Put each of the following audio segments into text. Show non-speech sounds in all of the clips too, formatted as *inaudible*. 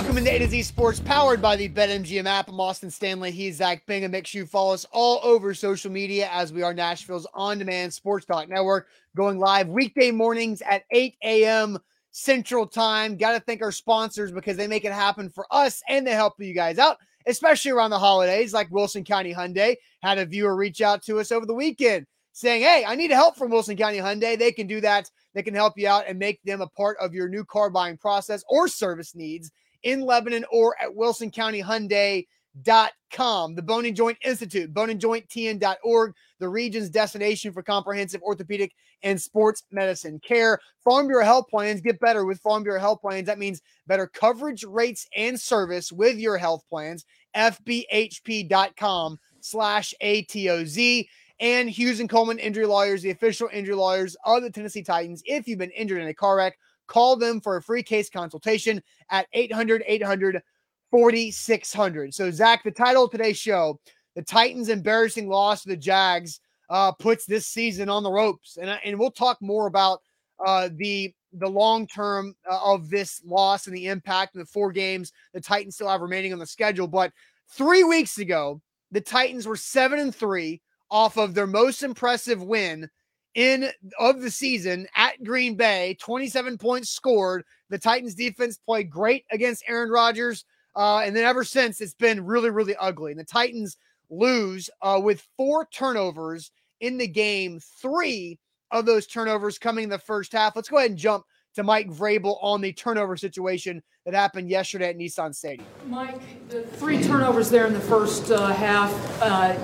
Welcome into A to Z Sports, powered by the BetMGM app. I'm Austin Stanley. He's Zach Bingham. Make sure you follow us all over social media as we are Nashville's on-demand sports talk network, going live weekday mornings at 8 a.m. Central Time. Got to thank our sponsors because they make it happen for us and they help you guys out, especially around the holidays. Like Wilson County Hyundai had a viewer reach out to us over the weekend saying, "Hey, I need help from Wilson County Hyundai." They can do that. They can help you out and make them a part of your new car buying process or service needs in Lebanon or at wilsoncountyhyundai.com. The Bone and Joint Institute, boneandjointtn.org, the region's destination for comprehensive orthopedic and sports medicine care. Farm Bureau Health Plans get better with Farm Bureau Health Plans. That means better coverage rates and service with your health plans. FBHP.com slash ATOZ and Hughes and Coleman Injury Lawyers, the official injury lawyers of the Tennessee Titans. If you've been injured in a car wreck, Call them for a free case consultation at 800 800 4600. So, Zach, the title of today's show, The Titans' Embarrassing Loss to the Jags, uh, puts this season on the ropes. And, and we'll talk more about uh, the the long term uh, of this loss and the impact of the four games the Titans still have remaining on the schedule. But three weeks ago, the Titans were seven and three off of their most impressive win in of the season at Green Bay, 27 points scored. The Titans defense played great against Aaron Rodgers. Uh, and then ever since, it's been really, really ugly. And the Titans lose uh, with four turnovers in the game, three of those turnovers coming in the first half. Let's go ahead and jump to Mike Vrabel on the turnover situation that happened yesterday at Nissan Stadium. Mike, the three turnovers there in the first uh, half, uh,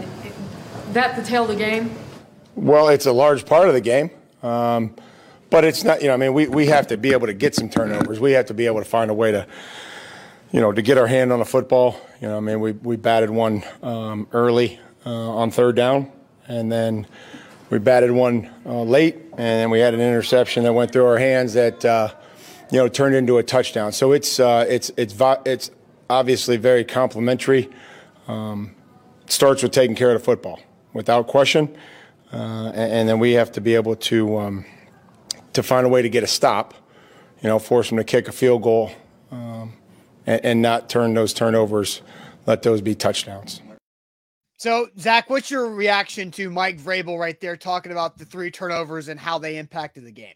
that the tail of the game? Well, it's a large part of the game. Um, but it's not, you know, I mean, we, we have to be able to get some turnovers. We have to be able to find a way to, you know, to get our hand on the football. You know, I mean, we, we batted one um, early uh, on third down, and then we batted one uh, late, and then we had an interception that went through our hands that, uh, you know, turned into a touchdown. So it's, uh, it's, it's, it's obviously very complimentary. Um, starts with taking care of the football, without question. Uh, and, and, then we have to be able to um, to find a way to get a stop, you know, force them to kick a field goal, um, and, and, not turn those turnovers, let those be touchdowns. So, Zach, what's your reaction to Mike Vrabel right there talking about the three turnovers and how they impacted the game?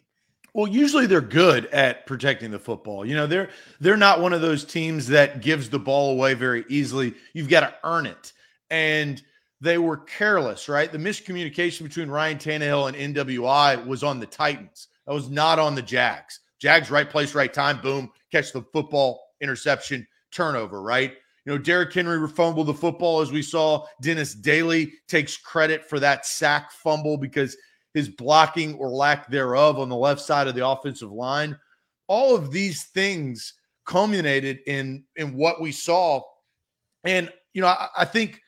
Well, usually they're good at protecting the football. You know, they're they're not one of those teams that gives the ball away very easily. You've got to earn it. And they were careless, right? The miscommunication between Ryan Tannehill and NWI was on the Titans. That was not on the Jags. Jags, right place, right time, boom, catch the football, interception, turnover, right? You know, Derrick Henry fumbled the football as we saw. Dennis Daly takes credit for that sack fumble because his blocking or lack thereof on the left side of the offensive line. All of these things culminated in in what we saw. And you know, I, I think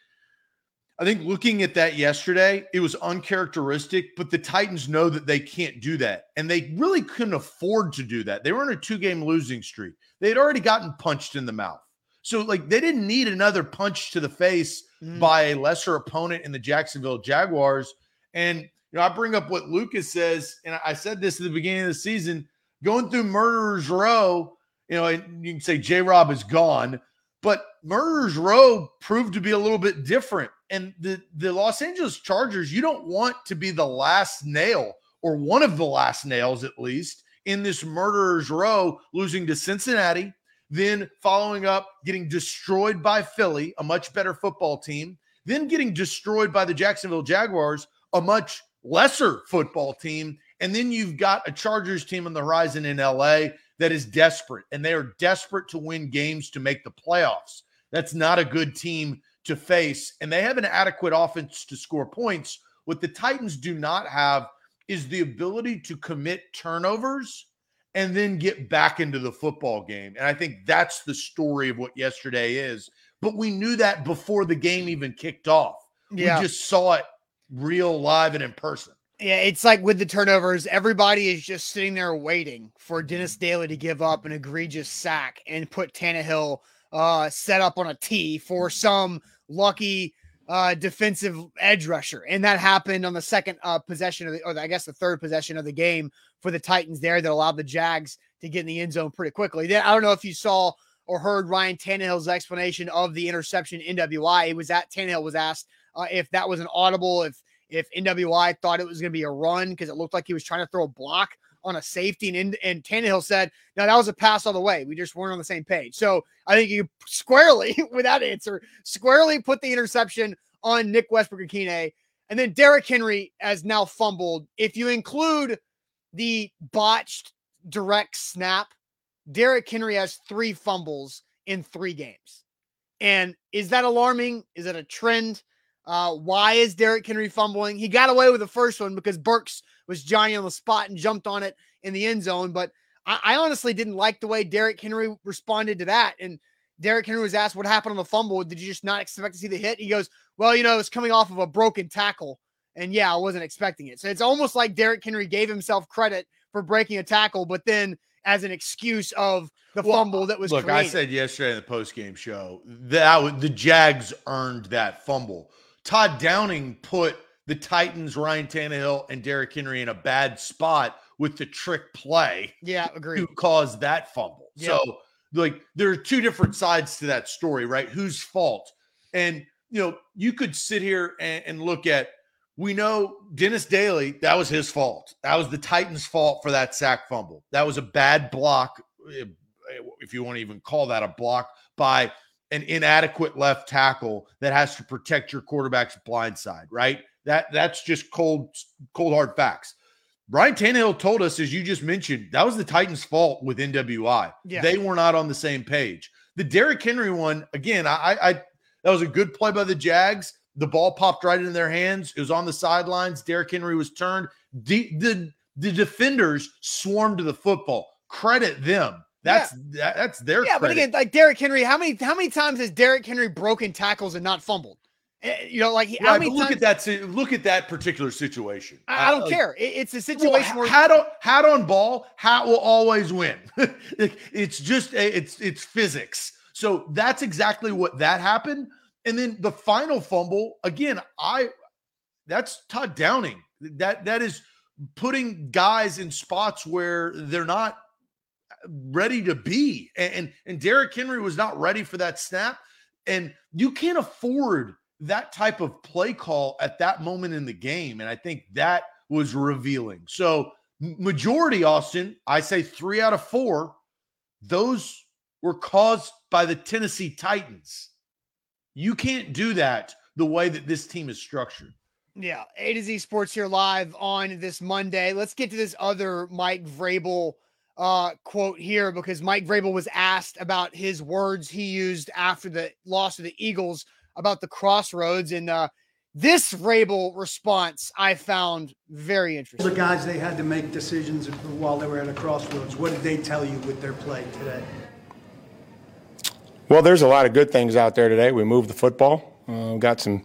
I think looking at that yesterday, it was uncharacteristic, but the Titans know that they can't do that. And they really couldn't afford to do that. They were on a two game losing streak. They had already gotten punched in the mouth. So, like, they didn't need another punch to the face mm. by a lesser opponent in the Jacksonville Jaguars. And, you know, I bring up what Lucas says, and I said this at the beginning of the season going through Murderer's Row, you know, and you can say J Rob is gone, but Murderer's Row proved to be a little bit different and the the Los Angeles Chargers, you don't want to be the last nail or one of the last nails at least in this murderer's row, losing to Cincinnati, then following up getting destroyed by Philly, a much better football team, then getting destroyed by the Jacksonville Jaguars, a much lesser football team, and then you've got a Chargers team on the horizon in LA that is desperate, and they are desperate to win games to make the playoffs. That's not a good team to face, and they have an adequate offense to score points. What the Titans do not have is the ability to commit turnovers and then get back into the football game. And I think that's the story of what yesterday is. But we knew that before the game even kicked off. Yeah. We just saw it real live and in person. Yeah, it's like with the turnovers, everybody is just sitting there waiting for Dennis Daly to give up an egregious sack and put Tannehill uh, set up on a tee for some lucky uh, defensive edge rusher. And that happened on the second uh, possession of the, or I guess the third possession of the game for the Titans there that allowed the Jags to get in the end zone pretty quickly. Then I don't know if you saw or heard Ryan Tannehill's explanation of the interception NWI. It was that Tannehill was asked uh, if that was an audible, if if NWI thought it was going to be a run because it looked like he was trying to throw a block on a safety, and and Tannehill said, "No, that was a pass all the way. We just weren't on the same page." So I think you squarely, *laughs* with that answer, squarely put the interception on Nick Westbrook-Ikhine, and then Derrick Henry has now fumbled. If you include the botched direct snap, Derrick Henry has three fumbles in three games. And is that alarming? Is it a trend? Uh, why is Derrick Henry fumbling? He got away with the first one because Burks was Johnny on the spot and jumped on it in the end zone. But I, I honestly didn't like the way Derrick Henry responded to that. And Derrick Henry was asked what happened on the fumble. Did you just not expect to see the hit? He goes, Well, you know, it's coming off of a broken tackle. And yeah, I wasn't expecting it. So it's almost like Derrick Henry gave himself credit for breaking a tackle, but then as an excuse of the well, fumble that was look. Created. I said yesterday in the post game show that the Jags earned that fumble. Todd Downing put the Titans, Ryan Tannehill, and Derrick Henry in a bad spot with the trick play. Yeah, agree. To cause that fumble. Yeah. So, like, there are two different sides to that story, right? Whose fault? And you know, you could sit here and, and look at. We know Dennis Daly, that was his fault. That was the Titans' fault for that sack fumble. That was a bad block, if you want to even call that a block, by an inadequate left tackle that has to protect your quarterback's blind side, right? That that's just cold, cold hard facts. Ryan Tannehill told us, as you just mentioned, that was the Titans' fault with NWI. Yeah. They were not on the same page. The Derrick Henry one, again, I, I that was a good play by the Jags. The ball popped right in their hands. It was on the sidelines. Derrick Henry was turned. The, the, the defenders swarmed to the football. Credit them. That's yeah. that, that's their yeah. Credit. But again, like Derrick Henry, how many how many times has Derrick Henry broken tackles and not fumbled? Eh, you know, like right, how many look times, at that. Look at that particular situation. I, I don't uh, care. it's a situation well, where hat on hat on ball, hat will always win. *laughs* it's just it's it's physics. So that's exactly what that happened. And then the final fumble again. I that's Todd Downing. That that is putting guys in spots where they're not ready to be. And, and, and Derrick Henry was not ready for that snap. And you can't afford that type of play call at that moment in the game. And I think that was revealing. So, majority, Austin, I say three out of four, those were caused by the Tennessee Titans. You can't do that the way that this team is structured. Yeah, A to Z Sports here live on this Monday. Let's get to this other Mike Vrabel uh, quote here because Mike Vrabel was asked about his words he used after the loss of the Eagles about the crossroads. And uh, this Vrabel response I found very interesting. The guys, they had to make decisions while they were at a crossroads. What did they tell you with their play today? Well, there's a lot of good things out there today. We moved the football, uh, got some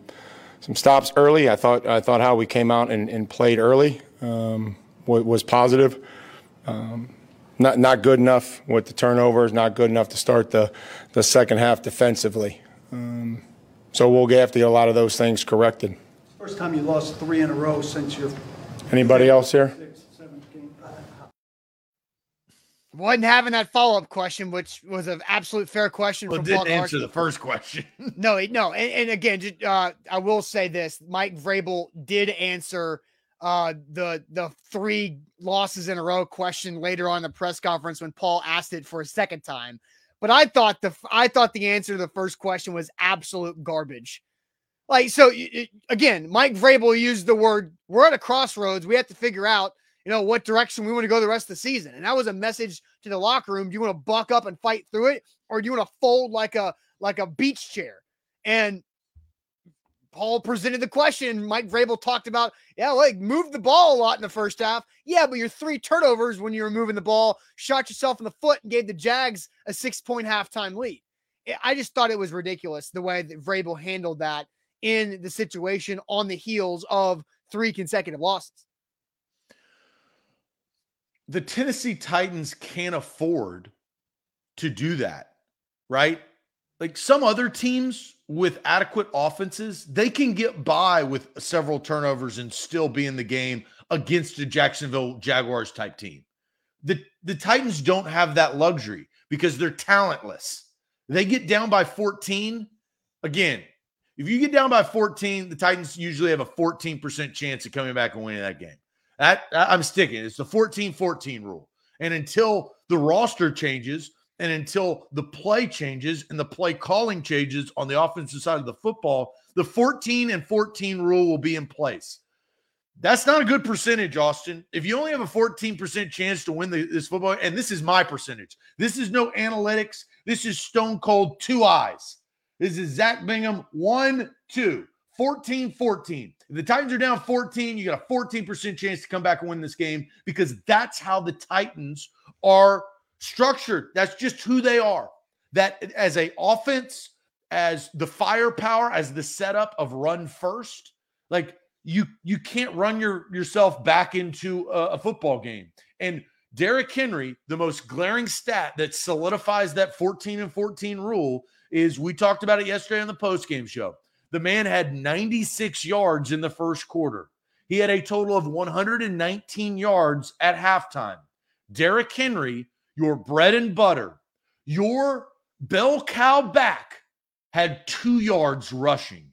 some stops early. I thought I thought how we came out and, and played early um, was positive. Um, not not good enough with the turnovers. Not good enough to start the the second half defensively. Um, so we'll have to get a lot of those things corrected. First time you lost three in a row since your. Anybody else here? Wasn't having that follow up question, which was an absolute fair question. Well, from didn't answer the first question. *laughs* *laughs* no, no, and, and again, just, uh, I will say this: Mike Vrabel did answer uh, the the three losses in a row question later on the press conference when Paul asked it for a second time. But I thought the I thought the answer to the first question was absolute garbage. Like so, again, Mike Vrabel used the word "we're at a crossroads. We have to figure out, you know, what direction we want to go the rest of the season." And that was a message to the locker room: Do you want to buck up and fight through it, or do you want to fold like a like a beach chair? And Paul presented the question. Mike Vrabel talked about, yeah, like move the ball a lot in the first half. Yeah, but your three turnovers when you were moving the ball shot yourself in the foot and gave the Jags a six point halftime lead. I just thought it was ridiculous the way that Vrabel handled that in the situation on the heels of three consecutive losses. The Tennessee Titans can't afford to do that, right? Like some other teams with adequate offenses, they can get by with several turnovers and still be in the game against a Jacksonville Jaguars type team. The the Titans don't have that luxury because they're talentless. They get down by 14. Again, if you get down by 14, the Titans usually have a 14% chance of coming back and winning that game. That I'm sticking. It's the 14-14 rule. And until the roster changes and until the play changes and the play calling changes on the offensive side of the football, the 14 and 14 rule will be in place. That's not a good percentage, Austin. If you only have a 14% chance to win the, this football, and this is my percentage, this is no analytics. This is stone cold two eyes. This is Zach Bingham, one, two, 14 14. If the Titans are down 14, you got a 14% chance to come back and win this game because that's how the Titans are structured. That's just who they are. That as a offense, as the firepower, as the setup of run first, like you you can't run your yourself back into a, a football game. And Derrick Henry, the most glaring stat that solidifies that 14 and 14 rule is we talked about it yesterday on the post game show. The man had 96 yards in the first quarter. He had a total of 119 yards at halftime. Derrick Henry, your bread and butter, your bell cow back, had two yards rushing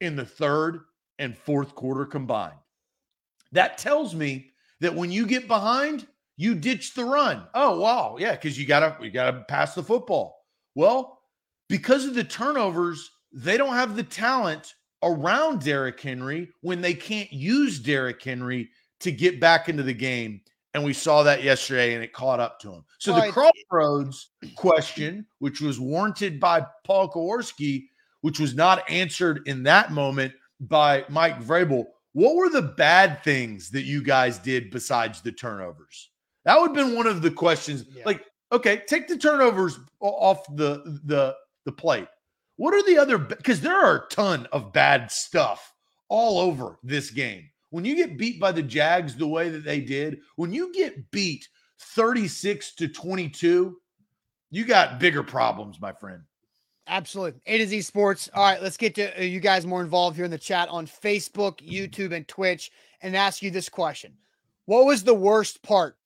in the third and fourth quarter combined. That tells me that when you get behind, you ditch the run. Oh, wow. Yeah, because you gotta you gotta pass the football. Well, because of the turnovers, they don't have the talent around Derrick Henry when they can't use Derrick Henry to get back into the game. And we saw that yesterday and it caught up to him. So the crossroads question, which was warranted by Paul Kuharsky, which was not answered in that moment, by Mike Vrabel. What were the bad things that you guys did besides the turnovers? That would have been one of the questions. Yeah. Like, okay, take the turnovers off the the the plate. What are the other? Because there are a ton of bad stuff all over this game. When you get beat by the Jags the way that they did, when you get beat 36 to 22, you got bigger problems, my friend. Absolutely. A to Z Sports. All right, let's get to uh, you guys more involved here in the chat on Facebook, YouTube, and Twitch and ask you this question. What was the worst part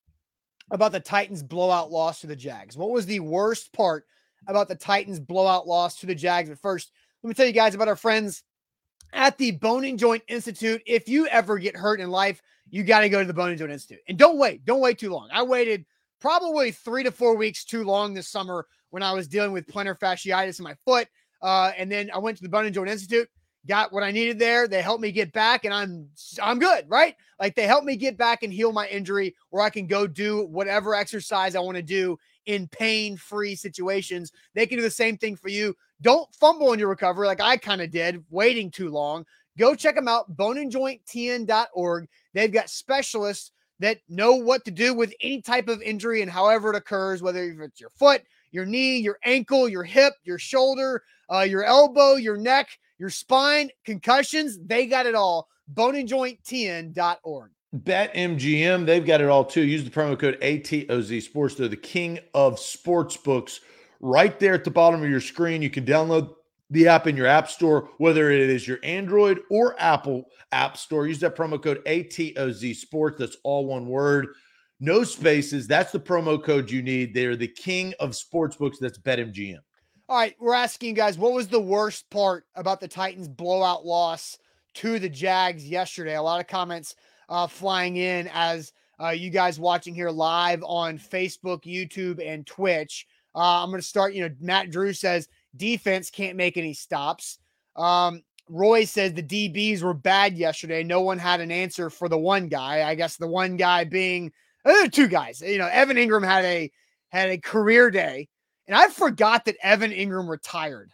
about the Titans blowout loss to the Jags? What was the worst part about the Titans blowout loss to the Jags? But first, let me tell you guys about our friends at the Bone and Joint Institute. If you ever get hurt in life, you got to go to the Bone and Joint Institute. And don't wait. Don't wait too long. I waited probably three to four weeks too long this summer when I was dealing with plantar fasciitis in my foot. Uh, and then I went to the Bone and Joint Institute, got what I needed there. They helped me get back, and I'm I'm good, right? Like they helped me get back and heal my injury, where I can go do whatever exercise I want to do in pain-free situations. They can do the same thing for you. Don't fumble in your recovery like I kind of did, waiting too long. Go check them out, boneandjointtn.org. They've got specialists that know what to do with any type of injury and however it occurs, whether it's your foot, your knee, your ankle, your hip, your shoulder, uh, your elbow, your neck, your spine, concussions. They got it all. Boneandjointtn.org. Bet MGM, they've got it all too. Use the promo code ATOZ Sports. They're the king of sports books. Right there at the bottom of your screen, you can download the app in your app store, whether it is your Android or Apple app store. Use that promo code ATOZ Sports. That's all one word. No spaces. That's the promo code you need. They're the king of sportsbooks. That's BetMGM. All right, we're asking you guys what was the worst part about the Titans' blowout loss to the Jags yesterday? A lot of comments uh, flying in as uh, you guys watching here live on Facebook, YouTube, and Twitch. Uh, I'm going to start. You know, Matt Drew says defense can't make any stops. Um, Roy says the DBs were bad yesterday. No one had an answer for the one guy. I guess the one guy being are two guys. You know, Evan Engram had a had a career day, and I forgot that Evan Engram retired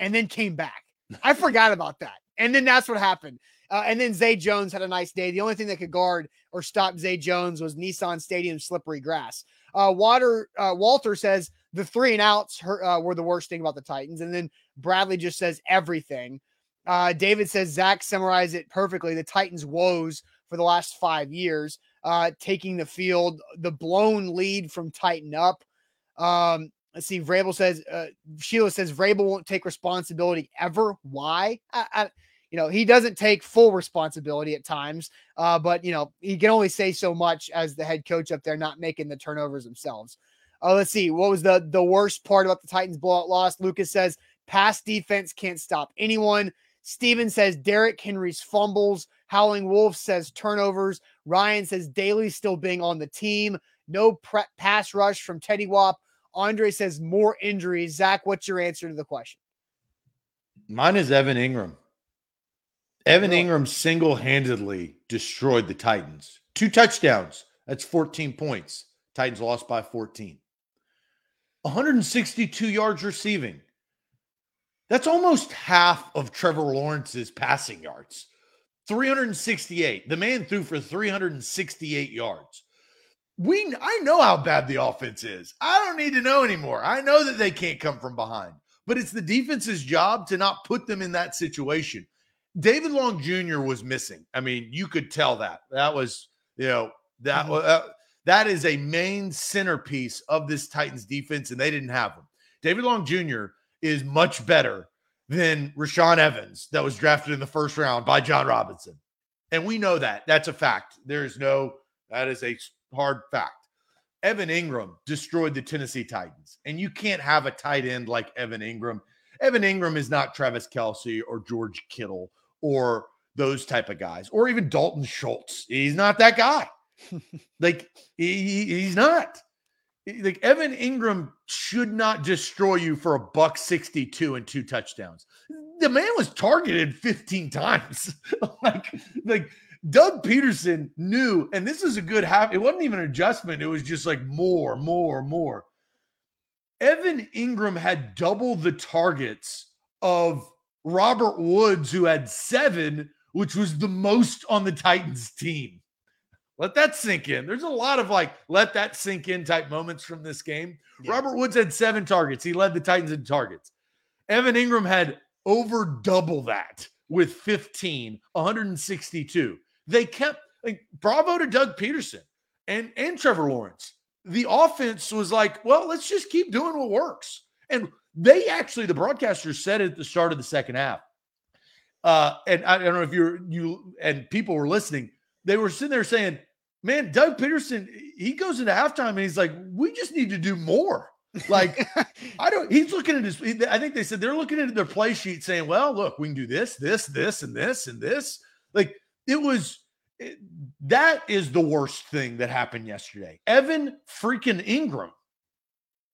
and then came back. I *laughs* forgot about that. And then that's what happened. Uh, and then Zay Jones had a nice day. The only thing that could guard or stop Zay Jones was Nissan Stadium slippery grass. Uh, Water uh, Walter says the three and outs uh, were the worst thing about the Titans, and then Bradley just says everything. Uh, David says Zach summarized it perfectly. The Titans' woes for the last five years uh, taking the field, the blown lead from Titan up. Um, let's see. Vrabel says, uh, Sheila says Vrabel won't take responsibility ever. Why? I, I, you know, he doesn't take full responsibility at times, uh, but you know, he can only say so much as the head coach up there, not making the turnovers themselves. Uh, let's see. What was the the worst part about the Titans blowout loss? Lucas says pass defense can't stop anyone. Steven says Derrick Henry's fumbles. Howling Wolf says turnovers. Ryan says Daly still being on the team. No pre- pass rush from Teddy Wap. Andre says more injuries. Zach, what's your answer to the question? Mine is Evan Engram. Evan Engram single handedly destroyed the Titans. Two touchdowns. That's 14 points. Titans lost by 14. 162 yards receiving. That's almost half of Trevor Lawrence's passing yards. 368. The man threw for 368 yards. We I know how bad the offense is. I don't need to know anymore. I know that they can't come from behind. But it's the defense's job to not put them in that situation. David Long Jr. was missing. I mean, you could tell that. That was, you know, that Mhm. uh, that is a main centerpiece of this Titans defense, and they didn't have him. David Long Jr. is much better than Rashaan Evans, that was drafted in the first round by Jon Robinson. And we know that. That's a fact. There's no, that is a hard fact. Evan Engram destroyed the Tennessee Titans, and you can't have a tight end like Evan Engram. Evan Engram is not Travis Kelce or George Kittle or those type of guys, or even Dalton Schultz. He's not that guy. *laughs* like he, he- he's not. Like Evan Engram should not destroy you for a buck 62 and two touchdowns. The man was targeted 15 *laughs* times. *laughs* like, like Doug Pederson knew, and this is a good half. It wasn't even an adjustment, it was just like more, more, more. Evan Engram had double the targets of Robert Woods, who had seven, which was the most on the Titans team. Let that sink in. There's a lot of like, let that sink in type moments from this game. Yeah. Robert Woods had seven targets. He led the Titans in targets. Evan Engram had over double that with 15, 162. They kept like bravo to Doug Pederson and and Trevor Lawrence. The offense was like, well, let's just keep doing what works. And they actually, the broadcasters said it at the start of the second half. Uh, and I, I don't know if you're you and people were listening. They were sitting there saying, "Man, Doug Pederson, he goes into halftime and he's like, we just need to do more." Like *laughs* I don't. He's looking at his. I think they said they're looking at their play sheet, saying, "Well, look, we can do this, this, this, and this, and this." Like it was. it- that is the worst thing that happened yesterday. Evan freaking Engram.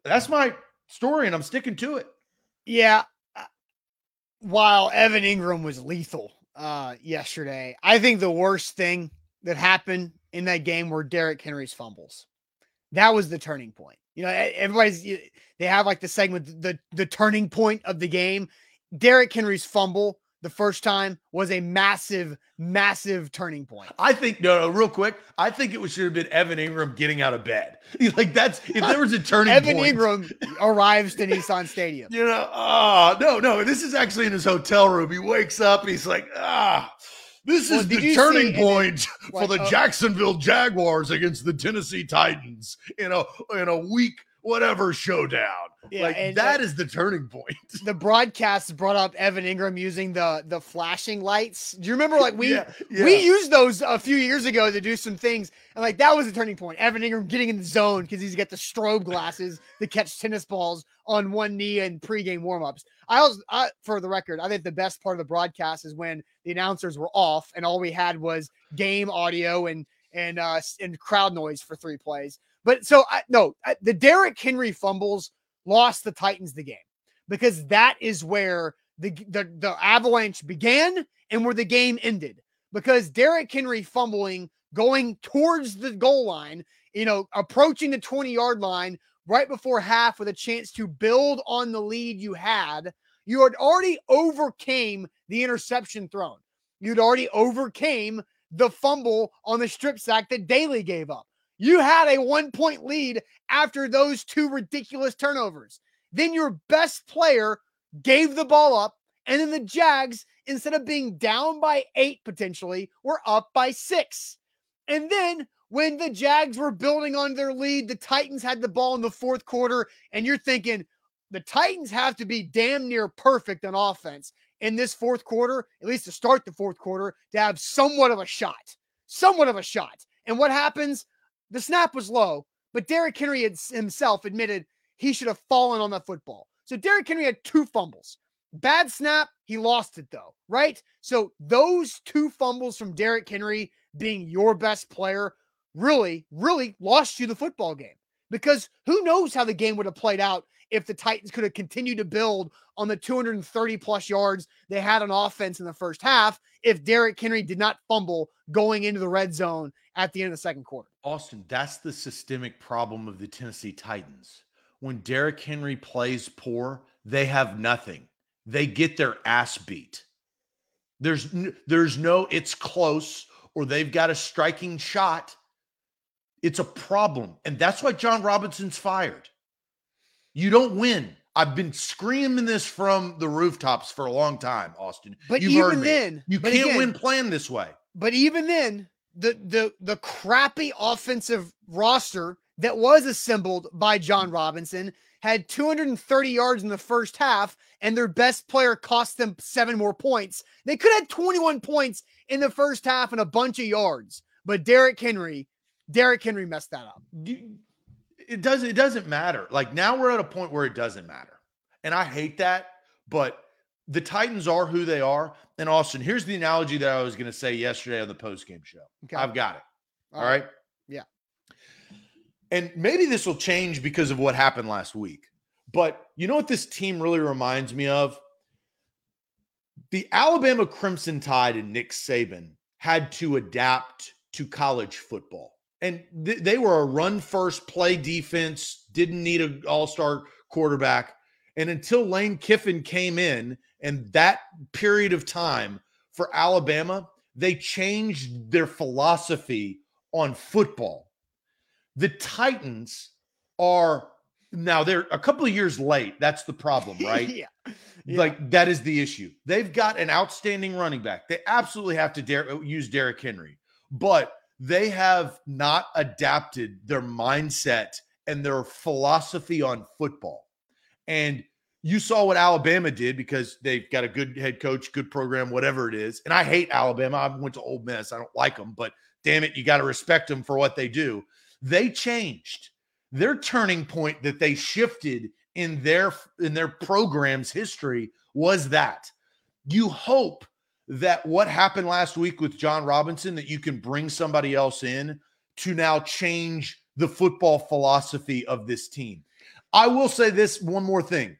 That's my story, and I'm sticking to it. Yeah. uh, While Evan Engram was lethal uh, yesterday, I think the worst thing that happened in that game were Derrick Henry's fumbles. That was the turning point. You know, everybody's they have like the segment the the turning point of the game. Derrick Henry's fumble the first time was a massive, massive turning point. I think no, no, real quick. I think it was, should have been Evan Engram getting out of bed. *laughs* Like that's if there was a turning point. Evan point. Engram *laughs* arrives to Nissan Stadium. You know, ah, no, no. This is actually in his hotel room. He wakes up. He's like, ah, this Well, is the turning see- and then, point *laughs* for like, the uh, Jacksonville Jaguars against the Tennessee Titans in a in a week whatever showdown. Yeah, like that uh, is the turning point. *laughs* the broadcast brought up Evan Engram using the the flashing lights. Do you remember like we Yeah, yeah. we used those a few years ago to do some things and like that was a turning point. Evan Engram getting in the zone because he's got the strobe glasses *laughs* to catch tennis balls on one knee in pregame warmups. I was I, for the record, I think the best part of the broadcast is when the announcers were off and all we had was game audio and and uh and crowd noise for three plays. But so I no, the Derrick Henry fumbles lost the Titans the game because that is where the the, the avalanche began and where the game ended. Because Derrick Henry fumbling, going towards the goal line, you know, approaching the 20 yard line right before half with a chance to build on the lead you had, you had already overcame the interception thrown. You'd already overcame the fumble on the strip sack that Daly gave up. You had a one point lead after those two ridiculous turnovers. Then your best player gave the ball up, and then the Jags, instead of being down by eight potentially, were up by six. And then when the Jags were building on their lead, the Titans had the ball in the fourth quarter, and you're thinking the Titans have to be damn near perfect on offense in this fourth quarter, at least to start the fourth quarter, to have somewhat of a shot. Somewhat of a shot. And what happens? The snap was low, but Derrick Henry himself admitted he should have fallen on that football. So Derrick Henry had two fumbles. Bad snap, he lost it though, right? So those two fumbles from Derrick Henry being your best player really, really lost you the football game because who knows how the game would have played out if the Titans could have continued to build on the 230 plus yards they had on offense in the first half if Derrick Henry did not fumble going into the red zone at the end of the second quarter. Austin, that's the systemic problem of the Tennessee Titans. When Derrick Henry plays poor, they have nothing. They get their ass beat. There's there's no it's close or they've got a striking shot. It's a problem. And that's why Jon Robinson's fired. You don't win. I've been screaming this from the rooftops for a long time, Austin. But You've even then, you can't again, win playing this way. But even then, the the the crappy offensive roster that was assembled by Jon Robinson had 230 yards in the first half, and their best player cost them seven more points. They could have 21 points in the first half and a bunch of yards, but Derrick Henry, Derrick Henry messed that up it doesn't it doesn't matter. Like now we're at a point where it doesn't matter. And I hate that, but the Titans are who they are. And Austin, here's the analogy that I was going to say yesterday on the post game show. Okay. I've got it. All, All right. right. Yeah. And maybe this will change because of what happened last week. But you know what this team really reminds me of? The Alabama Crimson Tide and Nick Saban had to adapt to college football and th- they were a run first play defense, didn't need an all star quarterback. And until Lane Kiffin came in, and that period of time for Alabama, they changed their philosophy on football. The Titans are now they're a couple of years late. That's the problem, *laughs* right? yeah. yeah. Like that is the issue. They've got an outstanding running back. They absolutely have to dare, use Derrick Henry, but they have not adapted their mindset and their philosophy on football. And you saw what Alabama did because they've got a good head coach, good program, whatever it is. And I hate Alabama. I went to Ole Miss. I don't like them, but damn it, you got to respect them for what they do. They changed. Their turning point that they shifted in their in their program's history was that you hope that what happened last week with Jon Robinson, that you can bring somebody else in to now change the football philosophy of this team. I will say this one more thing.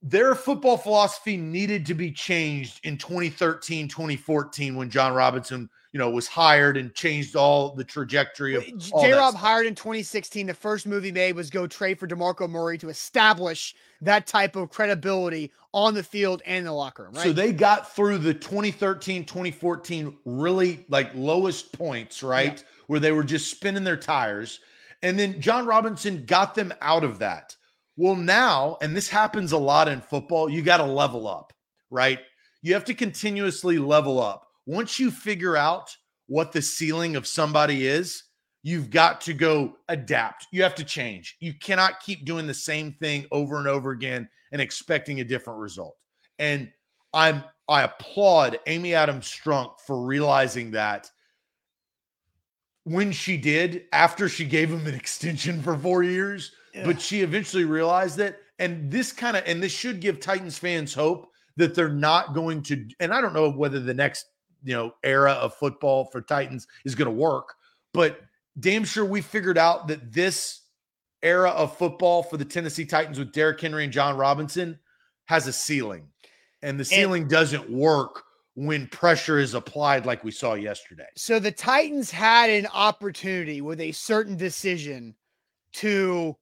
Their football philosophy needed to be changed in 2013, 2014 when Jon Robinson you know, was hired and changed all the trajectory of J Rob hired in 2016. The first move he made was go trade for DeMarco Murray to establish that type of credibility on the field and in the locker room. Right? So they got through the 2013, 2014 really like lowest points, right? Yeah. Where they were just spinning their tires. And then Jon Robinson got them out of that. Well, now, and this happens a lot in football, you got to level up, right? You have to continuously level up once you figure out what the ceiling of somebody is, you've got to go adapt. You have to change. You cannot keep doing the same thing over and over again and expecting a different result. And I'm I applaud Amy Adams Strunk for realizing that when she did after she gave him an extension for 4 years, yeah. but she eventually realized that and this kind of and this should give Titans fans hope that they're not going to and I don't know whether the next you know era of football for Titans is going to work. But damn sure we figured out that this era of football for the Tennessee Titans with Derrick Henry and Jon Robinson has a ceiling, and the ceiling and, doesn't work when pressure is applied like we saw yesterday. So the Titans had an opportunity with a certain decision to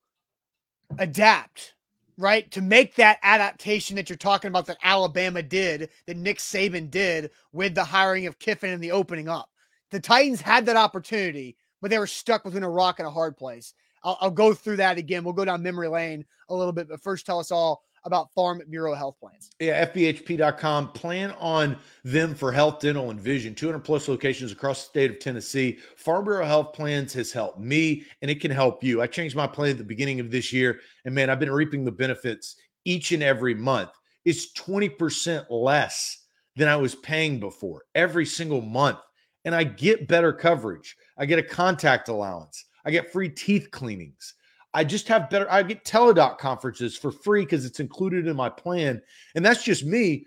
adapt right? To make that adaptation that you're talking about that Alabama did, that Nick Saban did with the hiring of Kiffin and the opening up. The Titans had that opportunity, but they were stuck between a rock and a hard place. I'll, I'll go through that again. We'll go down memory lane a little bit, but first tell us all about Farm Bureau Health Plans. Yeah, FBHP.com. Plan on them for health, dental, and vision. 200 plus locations across the state of Tennessee. Farm Bureau Health Plans has helped me, and it can help you. I changed my plan at the beginning of this year, and man, I've been reaping the benefits each and every month. It's 20% less than I was paying before every single month. And I get better coverage. I get a contact allowance. I get free teeth cleanings. I just have better. I get Teladoc conferences for free because it's included in my plan, and that's just me.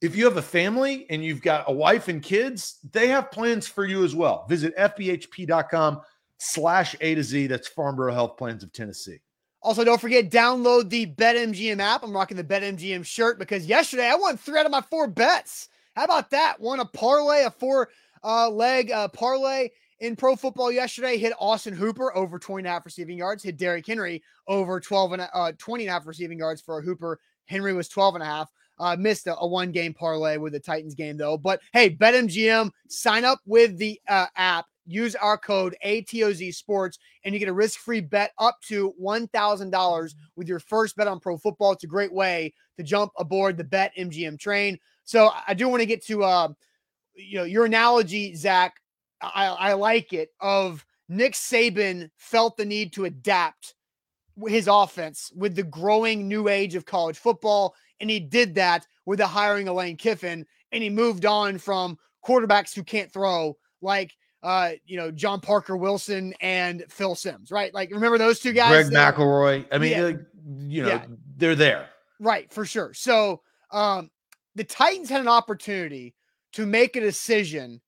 If you have a family and you've got a wife and kids, they have plans for you as well. Visit fbhp.com slash A to Z. That's Farm Bureau Health Plans of Tennessee. Also, don't forget, download the BetMGM app. I'm rocking the BetMGM shirt because yesterday I won three out of my four bets. How about that? Won a parlay, a four uh, leg uh, parlay in pro football yesterday. Hit Austin Hooper over 20 and a half receiving yards. Hit Derrick Henry over 12 and uh, 20 and a half receiving yards for a Hooper. Henry was 12 and a half. Uh, missed a, a, one game parlay with the Titans game though. But hey, BetMGM, sign up with the uh, app use our code ATOZ Sports and you get a risk free bet up to $1,000 with your first bet on pro football. It's a great way to jump aboard the Bet MGM train. So I do want to get to, uh, you know, your analogy, Zach. I, I like it of Nick Saban felt the need to adapt his offense with the growing new age of college football. And he did that with the hiring of Lane Kiffin. And he moved on from quarterbacks who can't throw like uh, you know, John Parker Wilson and Phil Sims, right? Like, remember those two guys? Greg McElroy. I mean, yeah. like, you know, yeah. they're there. Right, for sure. So, um, the Titans had an opportunity to make a decision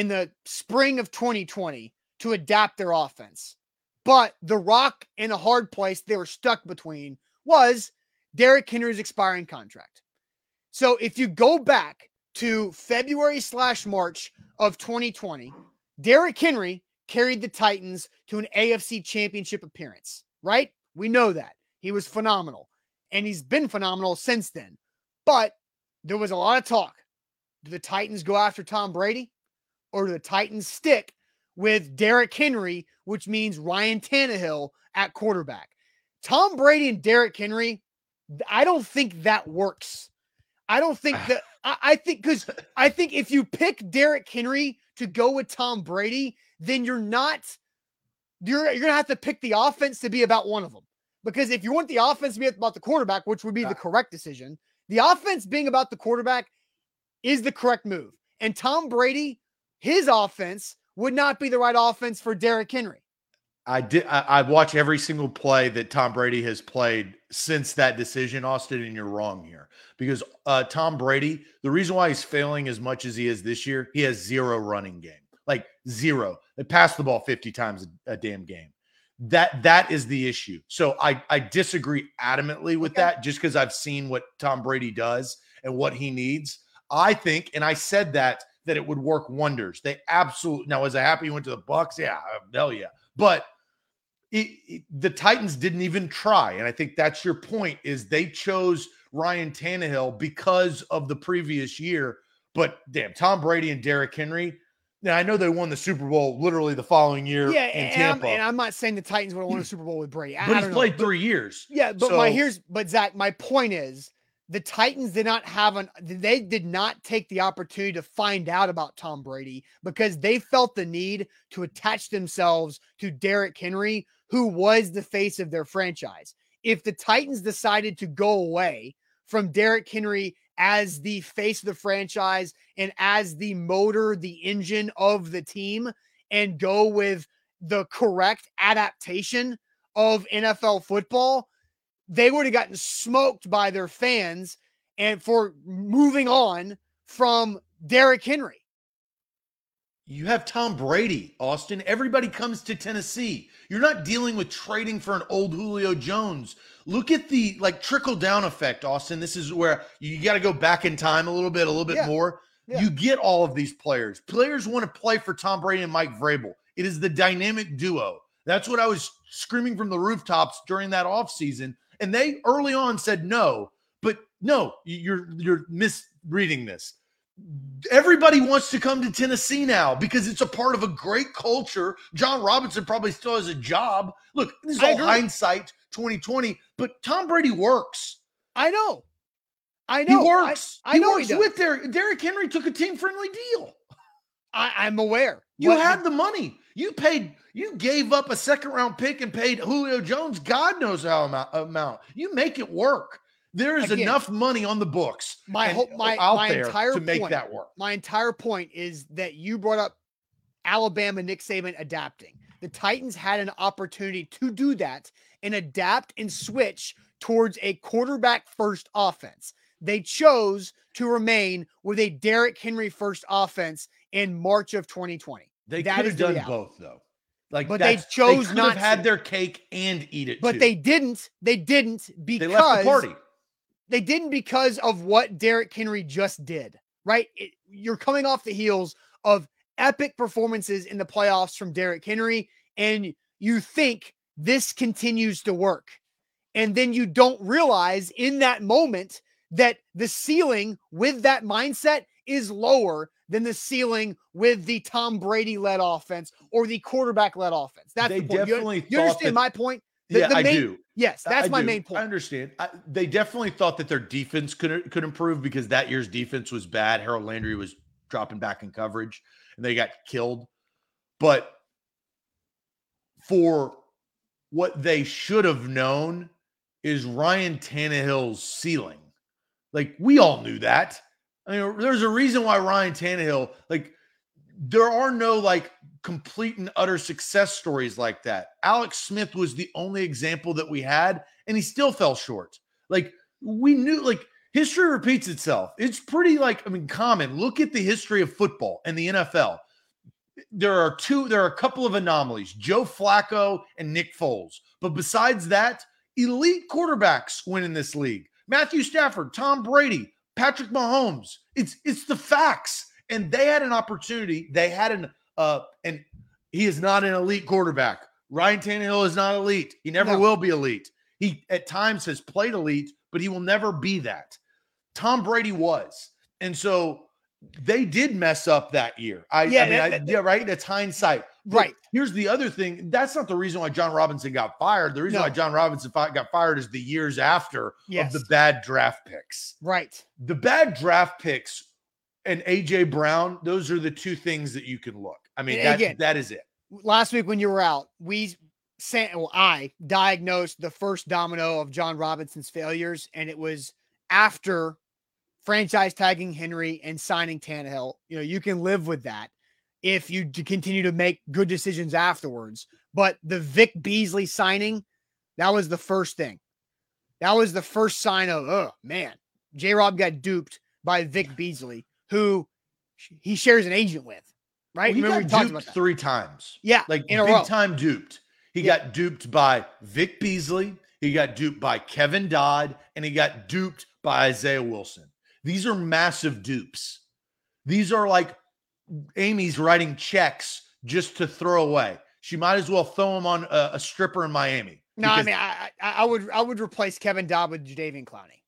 in the spring of 2020 to adapt their offense. But the rock in a hard place they were stuck between was Derrick Henry's expiring contract. So if you go back to February slash March of 2020, Derrick Henry carried the Titans to an AFC championship appearance, right? We know that. He was phenomenal. And he's been phenomenal since then. But there was a lot of talk. Do the Titans go after Tom Brady or do the Titans stick with Derrick Henry, which means Ryan Tannehill at quarterback? Tom Brady and Derrick Henry, I don't think that works. I don't think *sighs* that I, I think because I think if you pick Derrick Henry to go with Tom Brady, then you're not you're you're gonna have to pick the offense to be about one of them. Because if you want the offense to be about the quarterback, which would be the correct decision, the offense being about the quarterback is the correct move. And Tom Brady, his offense would not be the right offense for Derrick Henry. I did. I, I watch every single play that Tom Brady has played since that decision, Austin, and you're wrong here because uh, Tom Brady, the reason why he's failing as much as he is this year, he has zero running game, like zero. They pass the ball 50 times a, a damn game. That that is the issue. So I I disagree adamantly with okay. that, just because I've seen what Tom Brady does and what he needs. I think, and I said that that it would work wonders. They absolutely now was I happy he went to the Bucks? Yeah, uh, hell yeah. But it, it, the Titans didn't even try. And I think that's your point is they chose Ryan Tannehill because of the previous year. But damn, Tom Brady and Derrick Henry. Now I know they won the Super Bowl literally the following year yeah, in Tampa. And I'm, and I'm not saying the Titans would have won a Super Bowl with Brady. I, but he's played know. three but, years. Yeah, but so, my here's but Zach, my point is the Titans did not have an they did not take the opportunity to find out about Tom Brady because they felt the need to attach themselves to Derrick Henry, who was the face of their franchise. If the Titans decided to go away from Derrick Henry as the face of the franchise and as the motor, the engine of the team, and go with the correct adaptation of NFL football, they would have gotten smoked by their fans and for moving on from Derrick Henry. You have Tom Brady, Austin. Everybody comes to Tennessee. You're not dealing with trading for an old Julio Jones. Look at the like trickle down effect, Austin. This is where you got to go back in time a little bit, a little bit yeah. more. Yeah. You get all of these players. Players want to play for Tom Brady and Mike Vrabel. It is the dynamic duo. That's what I was screaming from the rooftops during that offseason. And they early on said no, but no, you're you're misreading this everybody wants to come to Tennessee now because it's a part of a great culture. Jon Robinson probably still has a job. Look, this is all hindsight 2020, but Tom Brady works. I know. I know. He works. I, I he know works he with Derrick. Derrick Henry took a team friendly deal. I, am aware. You what, had the money. You paid. You gave up a second round pick and paid Julio Jones. God knows how amount. amount. You make it work. There is Again, enough money on the books. My whole my, out my there entire to make point, that work. My entire point is that you brought up Alabama Nick Saban adapting. the Titans had an opportunity to do that and adapt and switch towards a quarterback first offense. They chose to remain with a Derrick Henry first offense in March of 2020. They could have done both though. Like, But they chose could not have had to. their cake and eat it. But too. they didn't. They didn't because they left the party. they didn't because of what Derrick Henry just did, right? It- you're coming off the heels of epic performances in the playoffs from Derrick Henry, and you think this continues to work. And then you don't realize in that moment that the ceiling with that mindset is lower than the ceiling with the Tom Brady led offense or the quarterback led offense. That's They the point. You- definitely you, thought understand that- my point? The- yeah, the I do. Yes, that's I my do. main point. I understand. I, they definitely thought that their defense could could improve because that year's defense was bad. Harold Landry was dropping back in coverage, and they got killed. But for what they should have known is Ryan Tannehill's ceiling. Like we all knew that. I mean, there's a reason why Ryan Tannehill, like, there are no like complete and utter success stories like that. Alex Smith was the only example that we had, and he still fell short. Like we knew, like history repeats itself. It's pretty like I mean, common. Look at the history of football and the NFL. There are two, there are a couple of anomalies: Joe Flacco and Nick Foles. But besides that, elite quarterbacks win in this league. Matthew Stafford, Tom Brady, Patrick Mahomes. It's it's the facts. And they had an opportunity. They had an uh and he is not an elite quarterback. Ryan Tannehill is not elite. He never No. will be elite. He at times has played elite, but he will never be that. Tom Brady was. And so they did mess up that year. I, Yeah, I mean, that- I, yeah, right. That's hindsight. Right. Here's the other thing. That's not the reason why Jon Robinson got fired. The reason No. why Jon Robinson got fired is the years after Yes. of the bad draft picks. Right. The bad draft picks and AJ Brown, those are the two things that you can look. I mean, that, again- that is it. last week when you were out, we sent, well, I diagnosed the first domino of Jon Robinson's failures, and it was after franchise tagging Henry and signing Tannehill. You know, you can live with that if you continue to make good decisions afterwards. But the Vic Beasley signing, that was the first thing. That was the first sign of, oh man, J Rob got duped by Vic Beasley, who he shares an agent with. Right? Well, he Remember got duped about three times. Yeah, like in a big time duped. He Yeah. got duped by Vic Beasley, he got duped by Kevin Dodd, and he got duped by Isaiah Wilson. These are massive dupes. These are like Amy's writing checks just to throw away. She might as well throw them on a, a stripper in Miami. No, I mean, I, I I would I would replace Kevin Dodd with Jadeveon Clowney.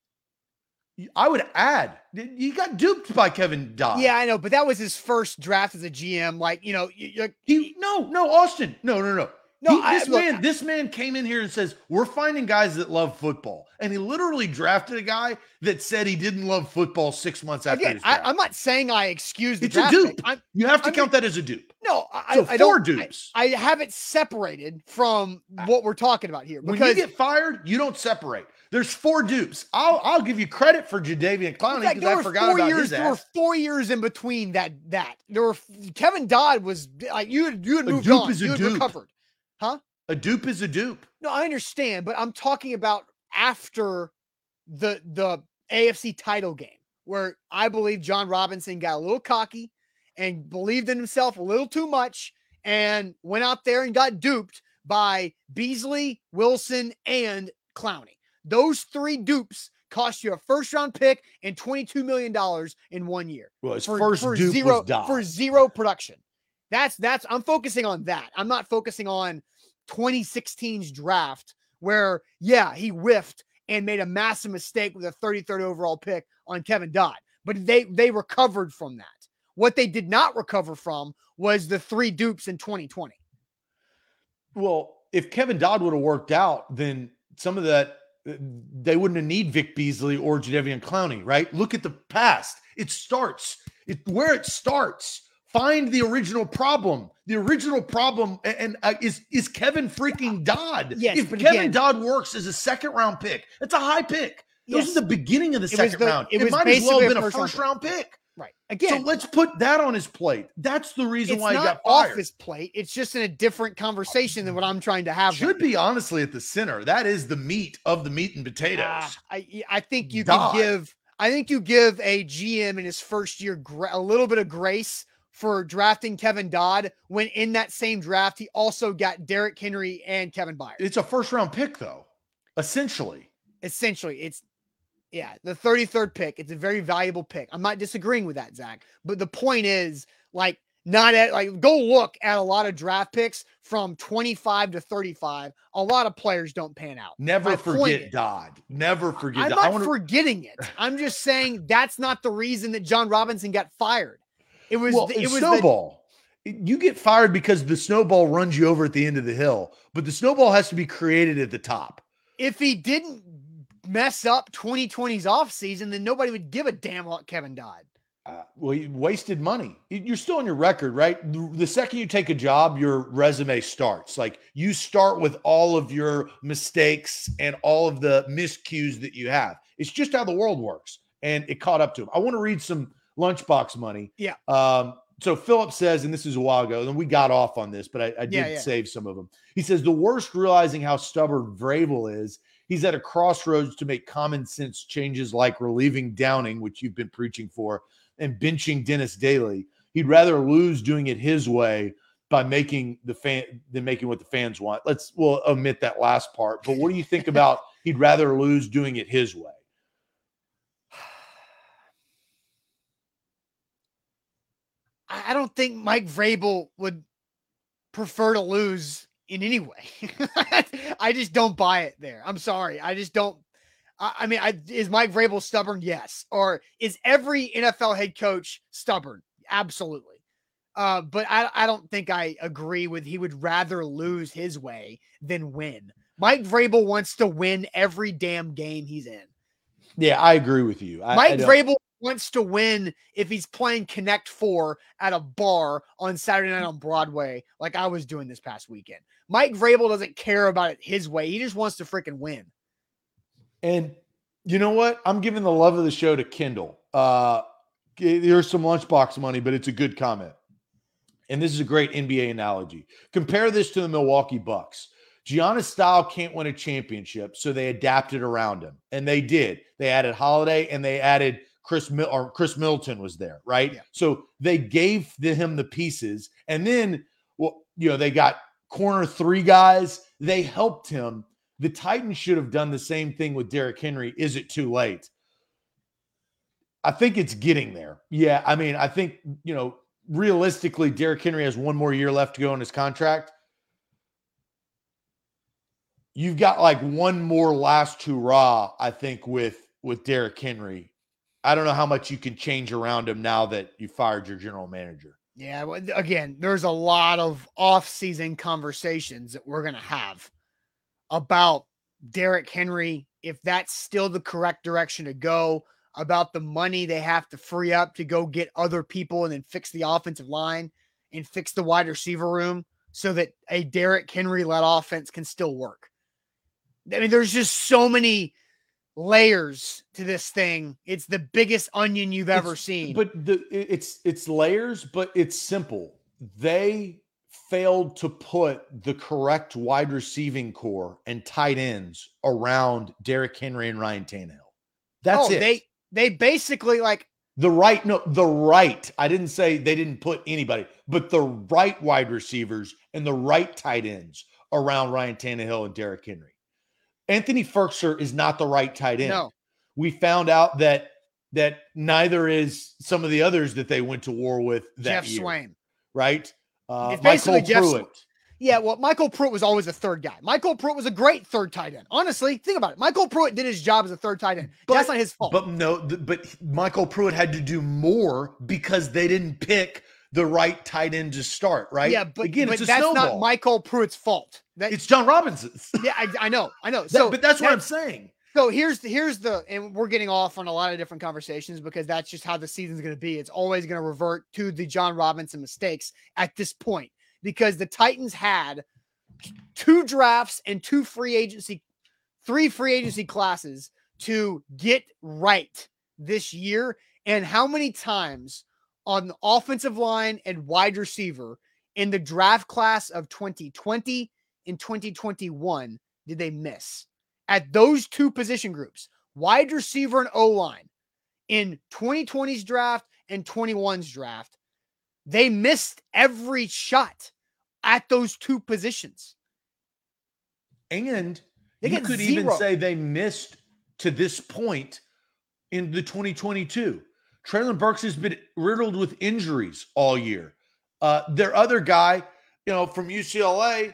I would add, he got duped by Kevin Dodd. Yeah, I know, but that was his first draft as a GM. Like, you know, you, you- He no, no, Austin. No, no, no. No, He- I- this look, man, this man came in here and says, We're finding guys that love football. And he literally drafted a guy that said he didn't love football six months after again, I, draft. I'm not saying I excuse the It's a dupe. I'm, you have to I count that as a dupe. no, I, So I four don't. I- dupes. I, have it separated from what we're talking about here when because you get fired, you don't separate. There's four dupes. I'll I'll give you credit for Jadeveon Clowney because I forgot about years. his There were four years in between that. That there were Kevin Dodd was like you had you had A moved dupe on. is a You had dupe. recovered. A dupe is a dupe. No, I understand, but I'm talking about after the the AFC title game where I believe Jon Robinson got a little cocky and believed in himself a little too much and went out there and got duped by Beasley, Wilson, and Clowney. Those three dupes cost you a first round pick and $22 million in one year Well, his for, first for dupe zero was for zero production. That's that's I'm focusing on that. I'm not focusing on 2016's draft where yeah, he whiffed and made a massive mistake with a 33rd overall pick on Kevin Dodd. But they they recovered from that. What they did not recover from was the three dupes in 2020. Well, if Kevin Dodd would have worked out, then some of that uh, they wouldn't have need Vic Beasley or Jadeveon Clowney, right? Look at the past. It starts it where it starts. Find the original problem. The original problem and, uh, is is Kevin freaking Dodd. Yes, if Kevin again- Dodd works as a second round pick, that's a high pick. This Yes. are the beginning of the It second the- round. it It, might as well have been a first round first round pick. Right. Again. So let's put that on his plate. That's the reason it's why he not got off fired. his plate. It's just in a different conversation than what I'm trying to have. Should right be honestly at the center. That is the meat of the meat and potatoes. Ah, I I think you Dodd. can give I think you give a GM in his first year gra- a little bit of grace for drafting Kevin Dodd when in that same draft he also got Derrick Henry and Kevin Byard. it's a first round pick, though. Essentially, Essentially, it's yeah, the 33rd pick. It's a very valuable pick. I'm not disagreeing with that, Zach. But the point is, like, not at like go look at a lot of draft picks from 25 to 35. A lot of players don't pan out. never My forget is- Dodd. Never forget. I'm Dodd. I not wanna- forgetting it. I'm just saying that's not the reason that Jon Robinson got fired. It was well, the- it was the, snowball. you get fired because the snowball runs you over at the end of the hill, but the snowball has to be created at the top. if he didn't mess up 2020's offseason, then nobody would give a damn about Kevin Dodd. Uh, well, you wasted money. You- You're still on your record, right? The, the second you take a job, your resume starts. Like you start with all of your mistakes and all of the miscues that you have. It's just how the world works, and it caught up to him. I want to read some lunchbox money. Yeah. Um, so Philip says, and this is a while ago, and we got off on this, but I, I did Yeah, yeah. save some of them. He says the worst realizing how stubborn Vrabel is. He's at a crossroads to make common sense changes like relieving Downing, which you've been preaching for, and benching Dennis Daly. He'd rather lose doing it his way by making the fan than making what the fans want. Let's we'll omit that last part. But what do you think *laughs* about he'd rather lose doing it his way? I I don't think Mike Vrabel would prefer to lose in any way. *laughs* I just don't buy it there. I'm sorry. I just don't. I, I mean, I, is Mike Vrabel stubborn? Yes. Or is every NFL head coach stubborn? Absolutely. Uh, but I, I don't think I agree with he would rather lose his way than win. Mike Vrabel wants to win every damn game he's in. Yeah, I agree with you. I, I Mike don't- Vrabel wants to win if he's playing Connect Four at a bar on Saturday night on Broadway, like I was doing this past weekend. Mike Vrabel doesn't care about it his way. He just wants to freaking win. And you know what? I'm giving the love of the show to Kendall. Uh, there's some lunchbox money, but it's a good comment. And this is a great NBA analogy. Compare this to the Milwaukee Bucks. Giannis style can't win a championship, so they adapted around him, and they did. They added Holiday and they added Chris Mil- or Khris Middleton was there, right? Yeah. So they gave the, him the pieces, and then well, you know, they got corner three guys. They helped him. The Titans should have done the same thing with Derrick Henry. Is it too late? I think it's getting there. Yeah, I mean, I think you know, realistically, Derrick Henry has one more year left to go on his contract. You've got like one more last hurrah, I think, with with Derrick Henry. I don't know how much you can change around him now that you fired your general manager. Yeah, again, there's a lot of off-season conversations that we're gonna have about Derrick Henry, if that's still the correct direction to go, about the money they have to free up to go get other people and then fix the offensive line and fix the wide receiver room so that a Derrick Henry led offense can still work. I mean, there's just so many layers to this thing. It's the biggest onion you've ever seen. But the it's it's layers, but it's simple. They failed to put the correct wide receiving corps and tight ends around Derrick Henry and Ryan Tannehill. That's oh, it. they they basically like the right, no, the right. I didn't say they didn't put anybody, but the right wide receivers and the right tight ends around Ryan Tannehill and Derrick Henry. Anthony Firkser is not the right tight end. no. we found out that that neither is some of the others that they went to war with that Jeff year, Swaim. right? Uh, It's basically MyCole Jeff Sw- Pruitt. Yeah, well, MyCole Pruitt was always a third guy. MyCole Pruitt was a great third tight end. Honestly, think about it. MyCole Pruitt did his job as a third tight end. But- That's not his fault. But no, but MyCole Pruitt had to do more because they didn't pick the right tight end to start, right? yeah, but, again, but it's a that's snowball. not MyCole Pruitt's fault. That, it's Jon Robinson's. *laughs* yeah, I, I know, I know. That- So, but that's what that- I'm saying. So here's the here's the and we're getting off on a lot of different conversations because that's just how the season's going to be. It's always going to revert to the Jon Robinson mistakes at this point because the Titans had two drafts and two free agency three free agency classes to get right this year And how many times on the offensive line and wide receiver in the draft class of 2020 and 2021 did they miss? At those two position groups, wide receiver and O line, in 2020's draft and 21's draft, they missed every shot at those two positions. And They you could even say they missed to this point in the 2022. Treylon Burks has been riddled with injuries all year. Uh, their other guy, you know, from UCLA,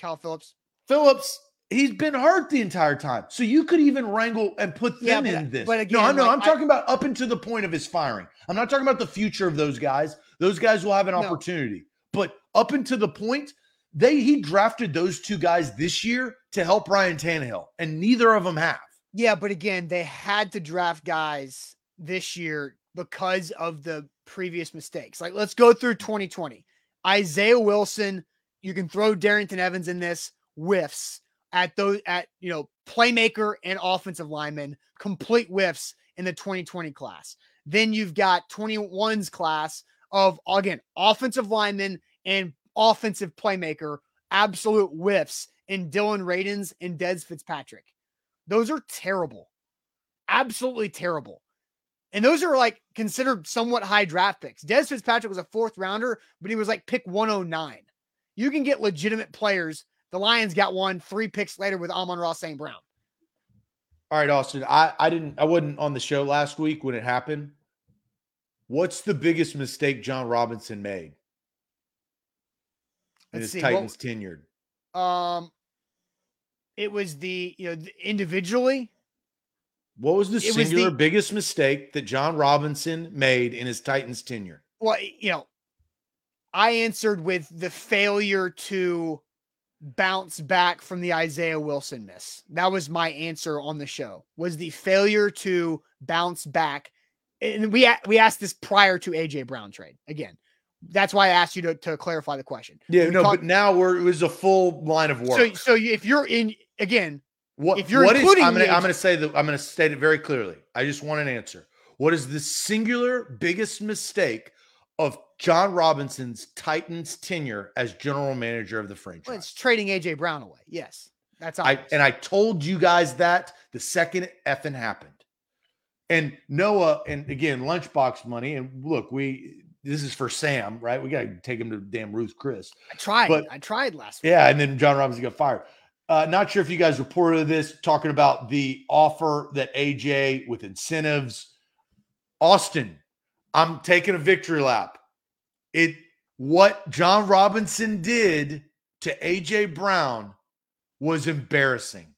Kyle Phillips. Phillips, he's been hurt the entire time. So you could even wrangle and put Yeah, them but- in this. but no, again, no, like, I'm I- talking about up until the point of his firing. I'm not talking about the future of those guys. Those guys will have an No. opportunity. But up until the point, they he drafted those two guys this year to help Ryan Tannehill, and neither of them have. Yeah, but again, they had to draft guys this year because of the previous mistakes. Like, let's go through 2020. Isaiah Wilson, you can throw Darrynton Evans in this whiffs at those at you know playmaker and offensive lineman, complete whiffs in the 2020 class. Then you've got 21's class of again offensive lineman and offensive playmaker, absolute whiffs in Dillon Radunz and Dez Fitzpatrick. Those are terrible. Absolutely terrible. And those are like considered somewhat high draft picks. Dez Fitzpatrick was a fourth rounder, but he was like pick 109. You can get legitimate players. The Lions got one three picks later with Amon-Ra St. Brown. All right, Austin. I, I didn't I wasn't on the show last week when it happened. What's the biggest mistake Jon Robinson made in Let's his see, Titans tenured? Um, it was the you know individually. What was the It was the- singular biggest mistake that Jon Robinson made in his Titans tenure? Well, you know, I answered with the failure to bounce back from the Isaiah Wilson miss. That was my answer on the show. Was the failure to bounce back. And we we asked this prior to AJ Brown trade. Again, that's why I asked you to, to clarify the question. Yeah, We no, talked- but now we're it was a full line of work. so so if you're in again, What If you're what is- including I'm gonna I'm gonna say that I'm gonna state it very clearly. I just want an answer. What is the singular biggest mistake of Jon Robinson's Titans tenure as general manager of the well, franchise? it's trading AJ Brown away. Yes, that's I and I told you guys that the second it effing happened. And Noah, and again, lunchbox money. And look, we this is for Sam, right? We gotta take him to damn Ruth Chris. I tried. but- I tried last week. Yeah, and then Jon Robinson got fired. Uh, not sure if you guys reported this, talking about the offer that AJ with incentives. Austin, I'm taking a victory lap. It what Jon Robinson did to AJ Brown was embarrassing.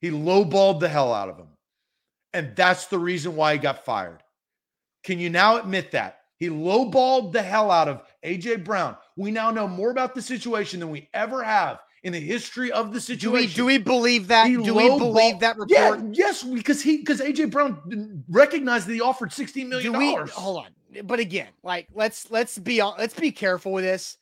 He lowballed the hell out of him. And that's the reason why he got fired. Can you now admit that? He lowballed the hell out of AJ Brown. We now know more about the situation than we ever have in the history of the Do we situation. do we believe that? He Do we believe that report? Yeah, yes, because he because AJ Brown recognized that he offered sixteen million dollars. hold on but again like let's let's be let's be careful with this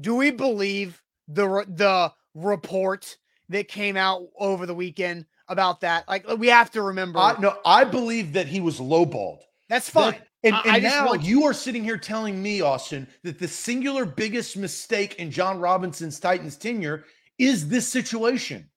do we believe the the report that came out over the weekend about that like we have to remember I, no, I believe that he was lowballed. that's fine That- and I- and I now you are sitting here telling me, Austin, that the singular biggest mistake in Jon Robinson's Titans tenure is this situation.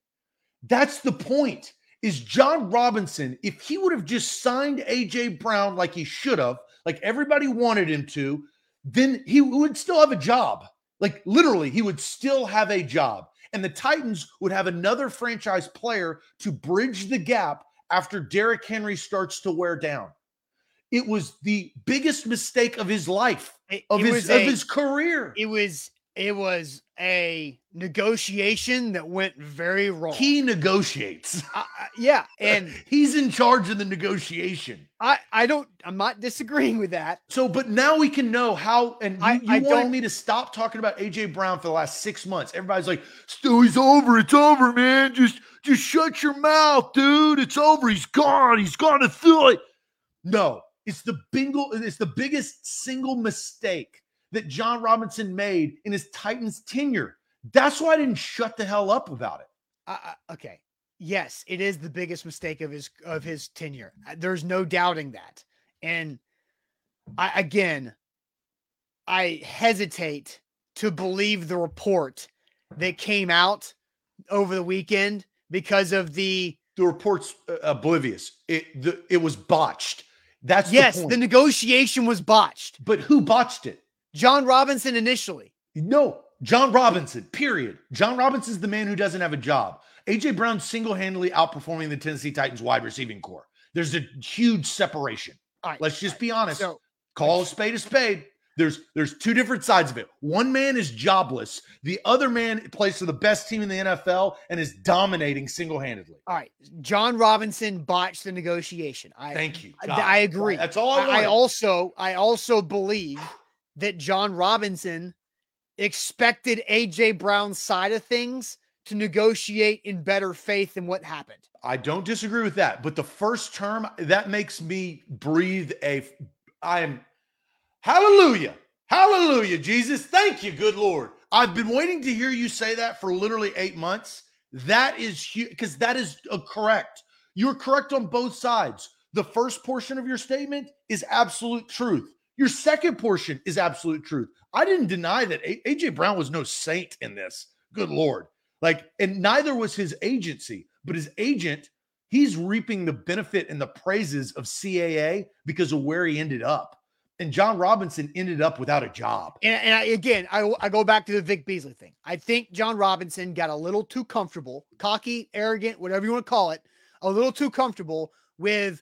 That's the point. Is Jon Robinson, if he would have just signed AJ Brown like he should have, like everybody wanted him to, then he would still have a job. Like literally, he would still have a job. And the Titans would have another franchise player to bridge the gap after Derrick Henry starts to wear down. It was the biggest mistake of his life, of it his of a, his career. it was it was a negotiation that went very wrong He negotiates. I- yeah and *laughs* he's in charge of the negotiation. i i don't i'm not disagreeing with that So, but now we can know how. And you, I- you I wanted don't- me to stop talking about AJ Brown for the last six months. Everybody's like, "Still, he's over. It's over, man. Just, just shut your mouth, dude. It's over. He's gone. He's gone to Philly." No, it's the bingo. It's the biggest single mistake that Jon Robinson made in his Titans tenure. That's why I didn't shut the hell up about it. I- okay. Yes, it is the biggest mistake of his of his tenure. Uh, There's no doubting that. And I again, I hesitate to believe the report that came out over the weekend because of the The report's uh, oblivious. It the, it was botched. That's yes, the, the negotiation was botched. but who botched it? Jon Robinson initially. No, Jon Robinson, period. Jon Robinson's the man who doesn't have a job. AJ Brown single handedly outperforming the Tennessee Titans wide receiving corps. There's a huge separation. All right. Let's just be honest. So Call a spade a spade. There's there's two different sides of it. One man is jobless. The other man plays for the best team in the NFL and is dominating single handedly. all right, Jon Robinson botched the negotiation. I Thank you. I- I agree. That's all I I. I also I also believe that Jon Robinson expected AJ Brown's side of things to negotiate in better faith than what happened. I don't disagree with that, but the first term that makes me breathe a I am hallelujah. Hallelujah, Jesus. Thank you, good Lord. I've been waiting to hear you say that for literally 8 months. That is because that is correct. You're correct on both sides. The first portion of your statement is absolute truth. Your second portion is absolute truth. I didn't deny that AJ Brown was no saint in this. Good Lord. Like, and neither was his agency, but his agent, he's reaping the benefit and the praises of CAA because of where he ended up. And Jon Robinson ended up without a job. And, and I, again, I, I go back to the Vic Beasley thing. I think Jon Robinson got a little too comfortable, cocky, arrogant, whatever you want to call it, a little too comfortable with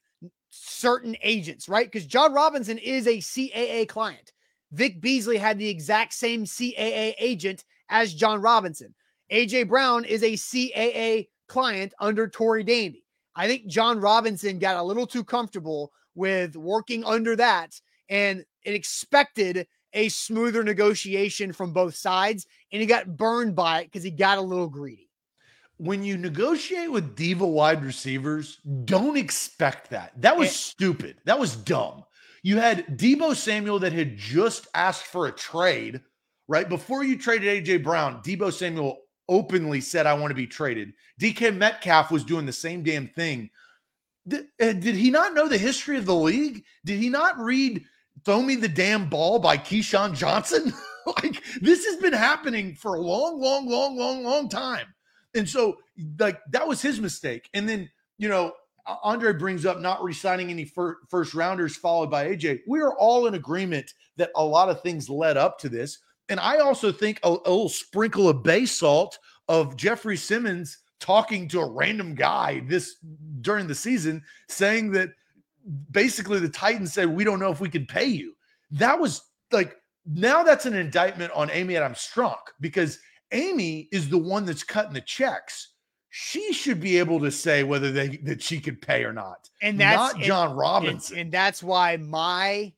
certain agents, right? Because Jon Robinson is a CAA client. Vic Beasley had the exact same CAA agent as Jon Robinson. AJ Brown is a CAA client under Tory Dandy. I think Jon Robinson got a little too comfortable with working under that and it expected a smoother negotiation from both sides and he got burned by it because he got a little greedy. When you negotiate with diva wide receivers, don't expect that. That was stupid. That was dumb. You had Deebo Samuel that had just asked for a trade, right? Before you traded AJ Brown, Deebo Samuel openly said, I want to be traded. DK Metcalf was doing the same damn thing. Did, uh, did he not know the history of the league? Did he not read Throw Me the Damn Ball by Keyshawn Johnson? *laughs* like, this has been happening for a long, long, long, long, long time. And so, like, that was his mistake. And then, you know, Andre brings up not re-signing any fir- first rounders, followed by AJ. We are all in agreement that a lot of things led up to this. And I also think a, a little sprinkle of bay salt of Jeffrey Simmons talking to a random guy this during the season, saying that basically the Titans said, We don't know if we can pay you. That was like now that's an indictment on Amy Adams Strunk because Amy is the one that's cutting the checks. She should be able to say whether they that she could pay or not. And that's not Jon And, Robinson. and that's why my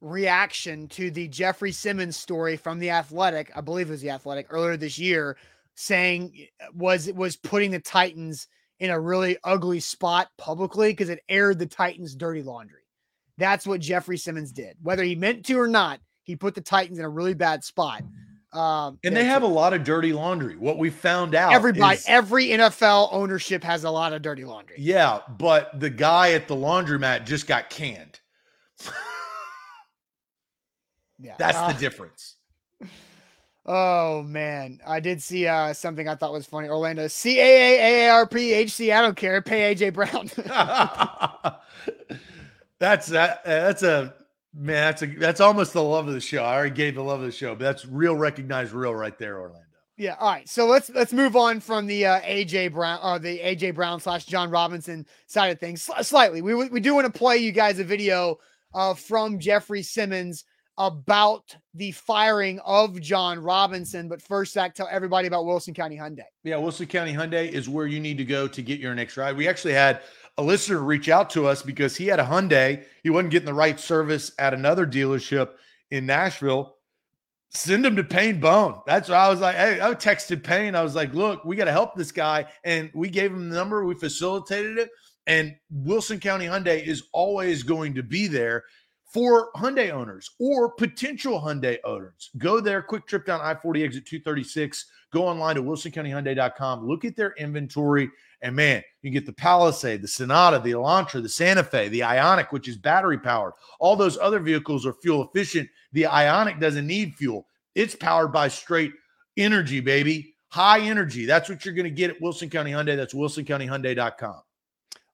reaction to the Jeffrey Simmons story from the Athletic, I believe it was the Athletic earlier this year, saying uh, was was putting the Titans in a really ugly spot publicly because it aired the Titans' dirty laundry. That's what Jeffrey Simmons did, whether he meant to or not. He put the Titans in a really bad spot. Um, and they have a lot of dirty laundry. What we found out everybody, is- every NFL ownership has a lot of dirty laundry. yeah, but the guy at the laundromat just got canned. *laughs* Yeah, That's Uh, the difference. *laughs* Oh man, I did see uh something I thought was funny. Orlando C A A A R P H C. I don't care. Pay AJ Brown. *laughs* that's that. That's a man. That's a that's almost the love of the show. I already gave the love of the show, but that's real recognized real right there, Orlando. yeah. All right. So let's let's move on from the uh, AJ Brown or the AJ Brown slash Jon Robinson side of things Sli- slightly. We we do want to play you guys a video uh from Jeffrey Simmons about the firing of Jon Robinson. But first, Zach, tell everybody about Wilson County Hyundai. Yeah, Wilson County Hyundai is where you need to go to get your next ride. We actually had a listener reach out to us because he had a Hyundai. He wasn't getting the right service at another dealership in Nashville. Send him to Payne Bone. That's what I was like. Hey, I texted Payne. I was like, look, we got to help this guy. And we gave him the number. We facilitated it. And Wilson County Hyundai is always going to be there for Hyundai owners or potential Hyundai owners. Go there, quick trip down I 40 exit 236 go online to wilsoncountyhyundai.com, look at their inventory, and man, you get the Palisade, the Sonata, the Elantra, the Santa Fe, the Ioniq, which is battery powered. All those other vehicles are fuel efficient. The Ioniq doesn't need fuel, it's powered by straight energy, baby. High energy. That's what you're going to get at Wilson County Hyundai. That's wilsoncountyhyundai.com.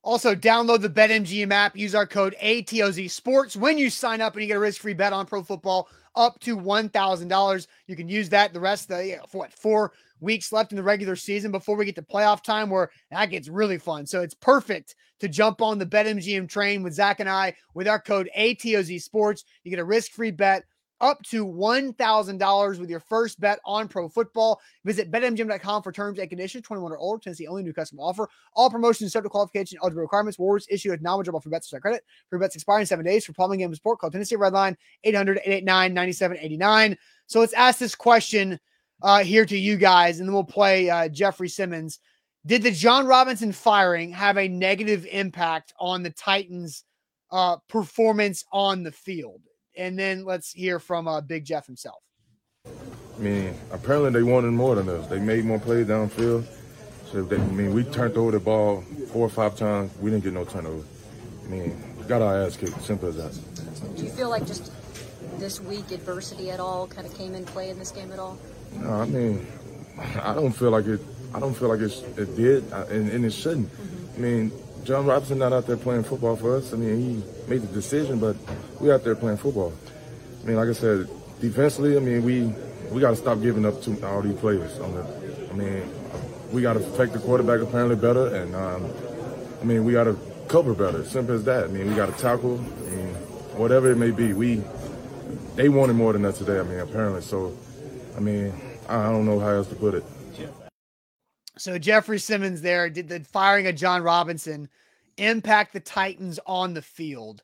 Also, download the BetMGM app. Use our code ATOZ Sports when you sign up, and you get a risk-free bet on pro football up to one thousand dollars. You can use that the rest of the for what four weeks left in the regular season before we get to playoff time, where that gets really fun. So it's perfect to jump on the BetMGM train with Zach and I with our code ATOZ Sports. You get a risk-free bet up to $1,000 with your first bet on pro football. Visit betmgm.com for terms and conditions. 21 or older, Tennessee only new customer offer. All promotions subject to qualification eligible requirements. Wars issue is knowledgeable for bets to credit. For bets expiring seven days. For plumbing and sport, call Tennessee Redline 800-889-9789. So let's ask this question uh, here to you guys, and then we'll play uh, Jeffrey Simmons. Did the Jon Robinson firing have a negative impact on the Titans' uh, performance on the field? and then let's hear from uh, Big Jeff himself. I mean, apparently they wanted more than us. They made more plays downfield. So they, I mean, we turned over the ball four or five times. We didn't get no turnover. I mean, we got our ass kicked. Simple as that. Do you feel like just this week adversity at all kind of came in play in this game at all? No, I mean, I don't feel like it. I don't feel like it did, and, and it shouldn't. Mm-hmm. I mean, Jon Robinson not out there playing football for us. I mean, he made the decision, but we out there playing football. I mean, like I said, defensively, I mean, we we got to stop giving up to all these players. On the, I mean, we got to protect the quarterback apparently better, and um, I mean, we got to cover better. Simple as that. I mean, we got to tackle. Mean, whatever it may be, we they wanted more than us today. I mean, apparently. So, I mean, I don't know how else to put it. So Jeffrey Simmons there did the firing of Jon Robinson impact the Titans on the field?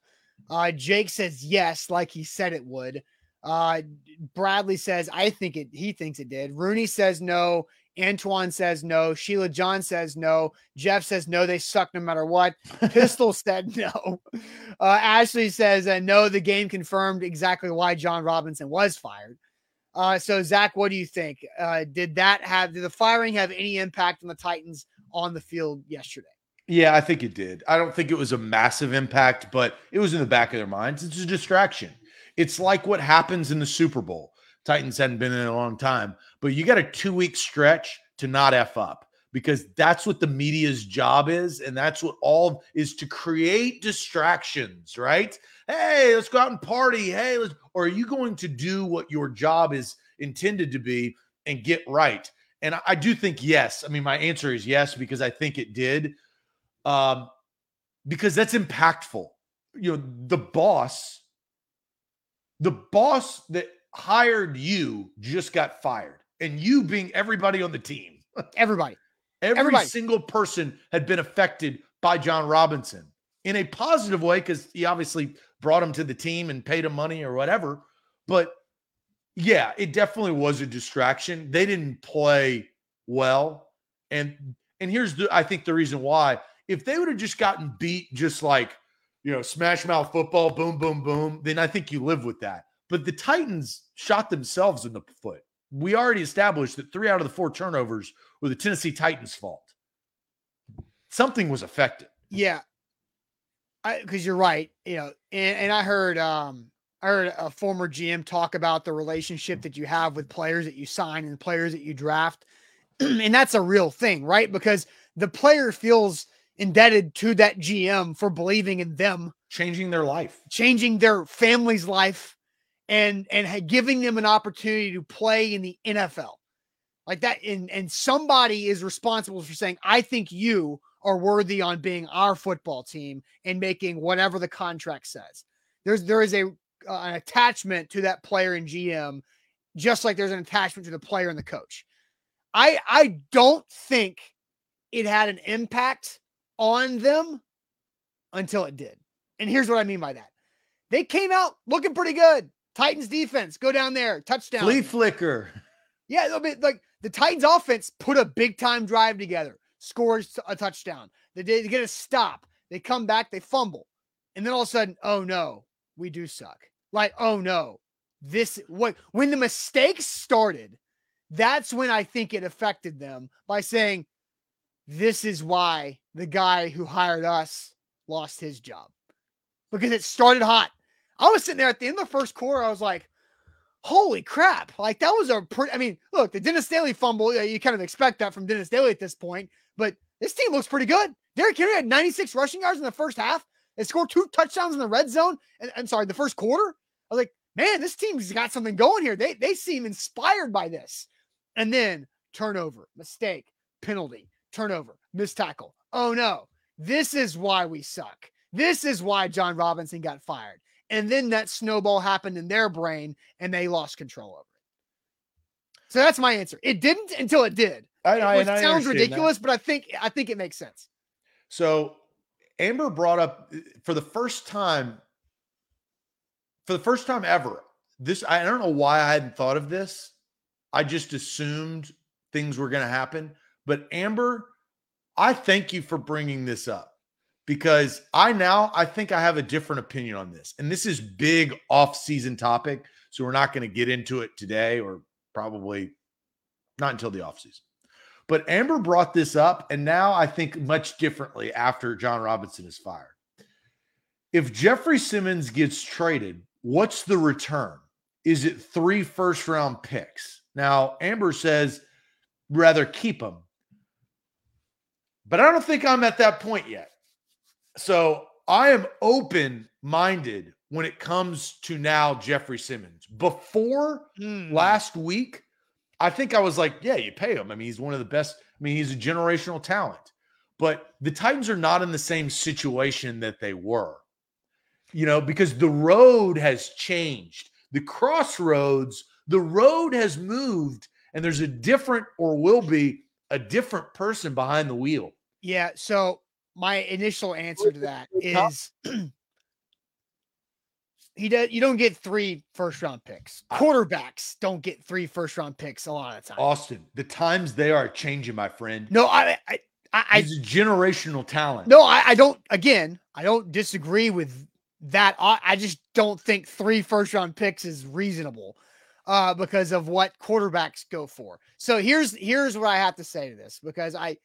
Uh, Jake says yes, like he said it would. Uh, Bradley says I think it. He thinks it did. Rooney says no. Antoine says no. Sheila John says no. Jeff says no. They suck no matter what. *laughs* Pistol said no. Uh, Ashley says uh, no. The game confirmed exactly why Jon Robinson was fired. Uh, so Zach, what do you think? Uh, did that have did the firing have any impact on the Titans on the field yesterday? Yeah, I think it did. I don't think it was a massive impact, but it was in the back of their minds. It's a distraction. It's like what happens in the Super Bowl. Titans hadn't been in a long time, but you got a two week stretch to not f up because that's what the media's job is, and that's what all is to create distractions, right? Hey, let's go out and party. Hey, let's or are you going to do what your job is intended to be and get right? And I, I do think yes. I mean, my answer is yes because I think it did. Um, because that's impactful. You know, the boss, the boss that hired you just got fired, and you being everybody on the team, *laughs* everybody, every everybody. single person had been affected by Jon Robinson in a positive way because he obviously brought him to the team and paid him money or whatever. But yeah, it definitely was a distraction. They didn't play well. And and here's the I think the reason why. If they would have just gotten beat just like, you know, smash mouth football, boom, boom, boom, then I think you live with that. But the Titans shot themselves in the foot. We already established that three out of the four turnovers were the Tennessee Titans' fault. Something was affected. Yeah because you're right, you know, and, and I heard um I heard a former GM talk about the relationship that you have with players that you sign and players that you draft. *clears throat* and that's a real thing, right? Because the player feels indebted to that GM for believing in them, changing their life, changing their family's life, and and giving them an opportunity to play in the NFL. Like that, and and somebody is responsible for saying, I think you are worthy on being our football team and making whatever the contract says. There's there is a uh, an attachment to that player and GM, just like there's an attachment to the player and the coach. I I don't think it had an impact on them until it did. And here's what I mean by that. They came out looking pretty good. Titans defense, go down there, touchdown. Flea flicker. Yeah, like the Titans offense put a big time drive together scores a touchdown. They, they get a stop. They come back, they fumble. And then all of a sudden, oh no, we do suck. Like, oh no, this what when the mistakes started, that's when I think it affected them by saying, this is why the guy who hired us lost his job because it started hot. I was sitting there at the end of the first quarter. I was like, holy crap. Like that was a pretty, I mean, look, the Dennis Daly fumble, you kind of expect that from Dennis Daly at this point, but this team looks pretty good. Derrick Henry had 96 rushing yards in the first half. They scored two touchdowns in the red zone. And I'm sorry, the first quarter. I was like, man, this team's got something going here. They they seem inspired by this. And then turnover, mistake, penalty, turnover, missed tackle. Oh no, this is why we suck. This is why Jon Robinson got fired. And then that snowball happened in their brain and they lost control over it. So that's my answer. It didn't until it did. I, I, it sounds ridiculous, that. but I think I think it makes sense. So Amber brought up uh, for the first time, for the first time ever, this I don't know why I hadn't thought of this. I just assumed things were going to happen. But Amber, I thank you for bringing this up because I now I think I have a different opinion on this. And this is big off-season topic, so we're not going to get into it today or probably not until the offseason. But Amber brought this up, and now I think much differently after Jon Robinson is fired. If Jeffrey Simmons gets traded, what's the return? Is it three first round picks? Now, Amber says rather keep him. But I don't think I'm at that point yet. So I am open minded when it comes to now Jeffrey Simmons. Before mm. last week, I think I was like, yeah, you pay him. I mean, he's one of the best. I mean, he's a generational talent. But the Titans are not in the same situation that they were, you know, because the road has changed. The crossroads, the road has moved, and there's a different or will be a different person behind the wheel. Yeah. So my initial answer to that is *clears throat* he does you don't get three first round picks. Quarterbacks don't get three first round picks a lot of the time. Austin, the times they are changing, my friend. No, I I I he's a generational talent. No, I, I don't again, I don't disagree with that. I, I just don't think three first round picks is reasonable uh because of what quarterbacks go for. So here's here's what I have to say to this because I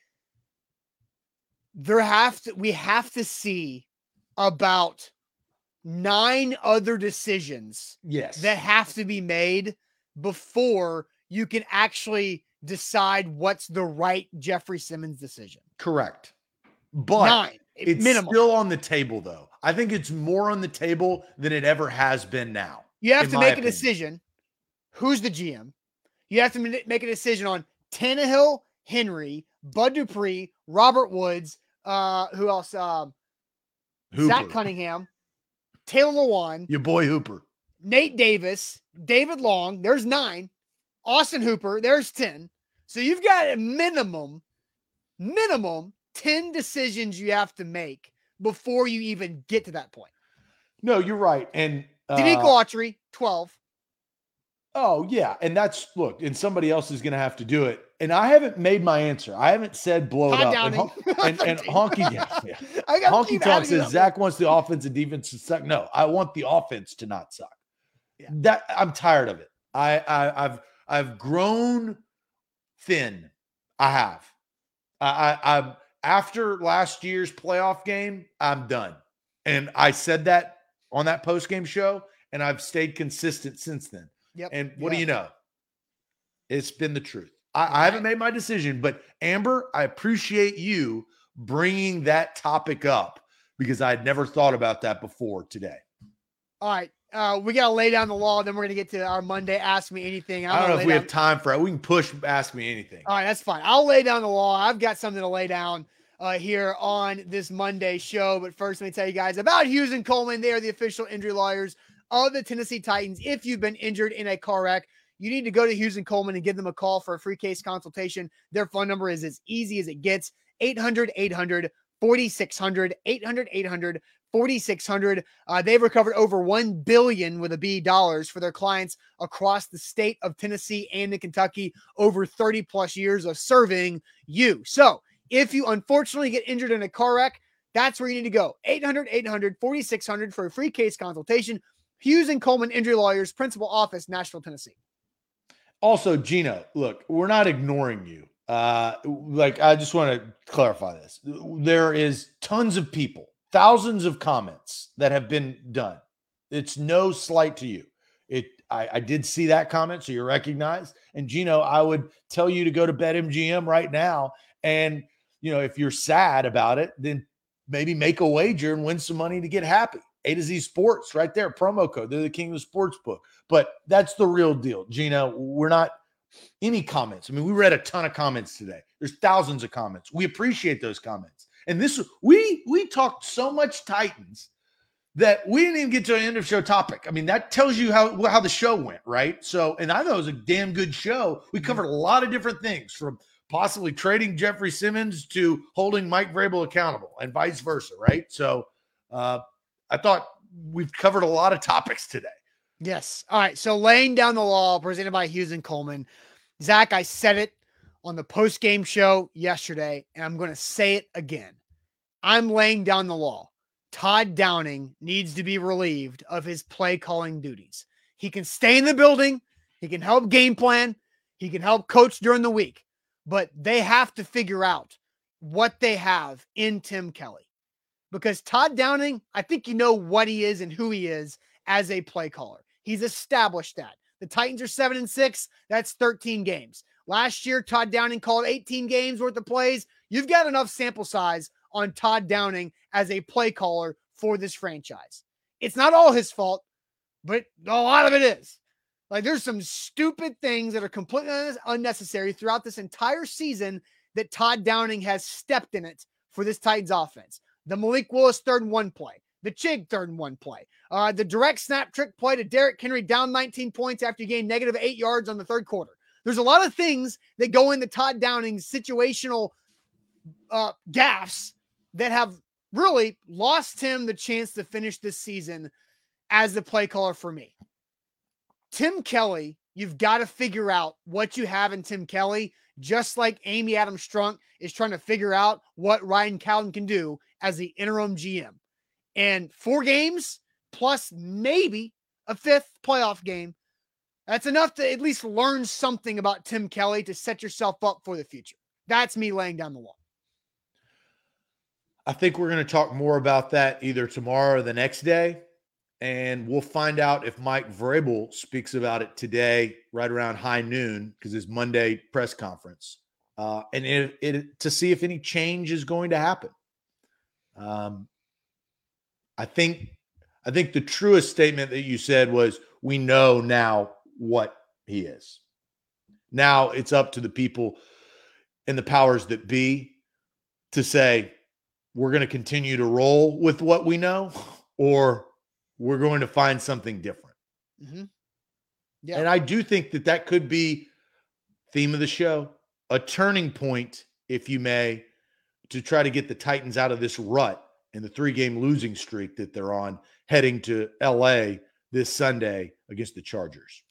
there have to we have to see about nine other decisions yes that have to be made before you can actually decide what's the right Jeffrey Simmons decision. Correct. But nine, eh, it's minimum. still on the table though. I think it's more on the table than it ever has been now. You have to make opinion. a decision. Who's the GM? You have to make a decision on Tannehill, Henry, Bud Dupree, Robert Woods, uh, who else? Um, Zach Cunningham, Taylor Lewan, your boy Hooper, Nate Davis, David Long. There's nine. Austin Hooper. There's ten. So you've got a minimum, minimum ten decisions you have to make before you even get to that point. No, you're right. And uh, Denico Autry, twelve. Oh yeah, and that's look, and somebody else is going to have to do it. And I haven't made my answer. I haven't said blow it up. And, *laughs* and, and, Honky, yeah, yeah. *laughs* Honky Talk says Zach wants the offense and defense to suck. No, I want the offense to not suck. Yeah. That I'm tired of it. I, I I've I've grown thin. I have. I, I I'm after last year's playoff game. I'm done, and I said that on that post game show, and I've stayed consistent since then. Yep. And what do you know? It's been the truth. I, I haven't made my decision, but Amber, I appreciate you bringing that topic up because I had never thought about that before today. All right. Uh, we got to lay down the law. Then we're going to get to our Monday Ask Me Anything. I'm I do not know if we down... have time for it. We can push Ask Me Anything. All right. That's fine. I'll lay down the law. I've got something to lay down uh, here on this Monday show. But first, let me tell you guys about Hughes and Coleman. They are the official injury lawyers of the Tennessee Titans. If you've been injured in a car wreck, you need to go to Hughes and Coleman and give them a call for a free case consultation. Their phone number is as easy as it gets 800 800 4600 800 800 4600 uh, they've recovered over 1 billion with a b dollars for their clients across the state of tennessee and in kentucky over 30 plus years of serving you so if you unfortunately get injured in a car wreck that's where you need to go 800 800 4600 for a free case consultation hughes and coleman injury lawyers principal office nashville tennessee Also, Gino, look, we're not ignoring you. Uh, like, I just want to clarify this. There is tons of people, thousands of comments that have been done. It's no slight to you. It I, I did see that comment, so you're recognized. And Gino, I would tell you to go to BetMGM right now. And you know, if you're sad about it, then maybe make a wager and win some money to get happy. A to Z Sports right there, promo code. They're the king of the sports book. But that's the real deal. Gino, we're not any comments. I mean, we read a ton of comments today. There's thousands of comments. We appreciate those comments. And this we we talked so much Titans that we didn't even get to an end of show topic. I mean, that tells you how how the show went, right? So, and I thought it was a damn good show. We mm-hmm. covered a lot of different things from possibly trading Jeffrey Simmons to holding Mike Vrabel accountable and vice versa, right? So, uh, I thought we've covered a lot of topics today. Yes. All right. So laying down the law presented by Hughes and Coleman. Zach, I said it on the post game show yesterday, and I'm going to say it again. I'm laying down the law. Todd Downing needs to be relieved of his play calling duties. He can stay in the building, he can help game plan, he can help coach during the week, but they have to figure out what they have in Tim Kelly. Because Todd Downing, I think you know what he is and who he is as a play caller. He's established that. The Titans are 7 and 6, that's 13 games. Last year Todd Downing called 18 games worth of plays. You've got enough sample size on Todd Downing as a play caller for this franchise. It's not all his fault, but a lot of it is. Like there's some stupid things that are completely unnecessary throughout this entire season that Todd Downing has stepped in it for this Titans offense. The Malik Willis third and one play, the Chig third and one play, uh, the direct snap trick play to Derrick Henry down 19 points after he gained negative eight yards on the third quarter. There's a lot of things that go into Todd Downing's situational uh, gaffes that have really lost him the chance to finish this season as the play caller for me. Tim Kelly, you've got to figure out what you have in Tim Kelly, just like Amy Adams Strunk is trying to figure out what Ryan Cowden can do as the interim GM. And four games plus maybe a fifth playoff game. That's enough to at least learn something about Tim Kelly to set yourself up for the future. That's me laying down the law. I think we're going to talk more about that either tomorrow or the next day. And we'll find out if Mike Vrabel speaks about it today, right around high noon, because it's Monday press conference, uh, and it, it, to see if any change is going to happen. Um, I think I think the truest statement that you said was, "We know now what he is." Now it's up to the people and the powers that be to say, we're going to continue to roll with what we know or we're going to find something different. Mm-hmm. Yeah. And I do think that that could be theme of the show, a turning point, if you may, to try to get the Titans out of this rut and the three game losing streak that they're on heading to LA this Sunday against the Chargers.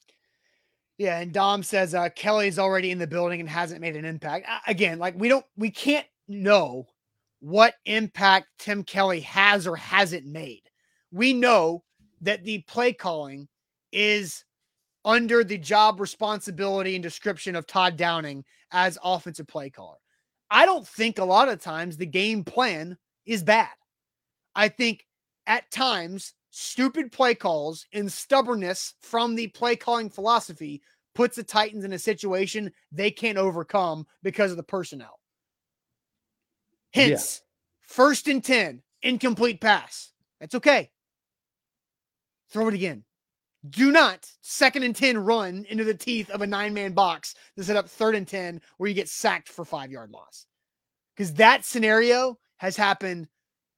Yeah, and Dom says uh, Kelly's already in the building and hasn't made an impact. Again, like we don't, we can't know what impact Tim Kelly has or hasn't made. We know that the play calling is under the job responsibility and description of Todd Downing as offensive play caller. I don't think a lot of times the game plan is bad. I think at times stupid play calls and stubbornness from the play calling philosophy puts the Titans in a situation they can't overcome because of the personnel. Hence, yeah. first and 10, incomplete pass. That's okay. Throw it again. Do not second and 10 run into the teeth of a nine man box to set up third and 10 where you get sacked for five yard loss. Because that scenario has happened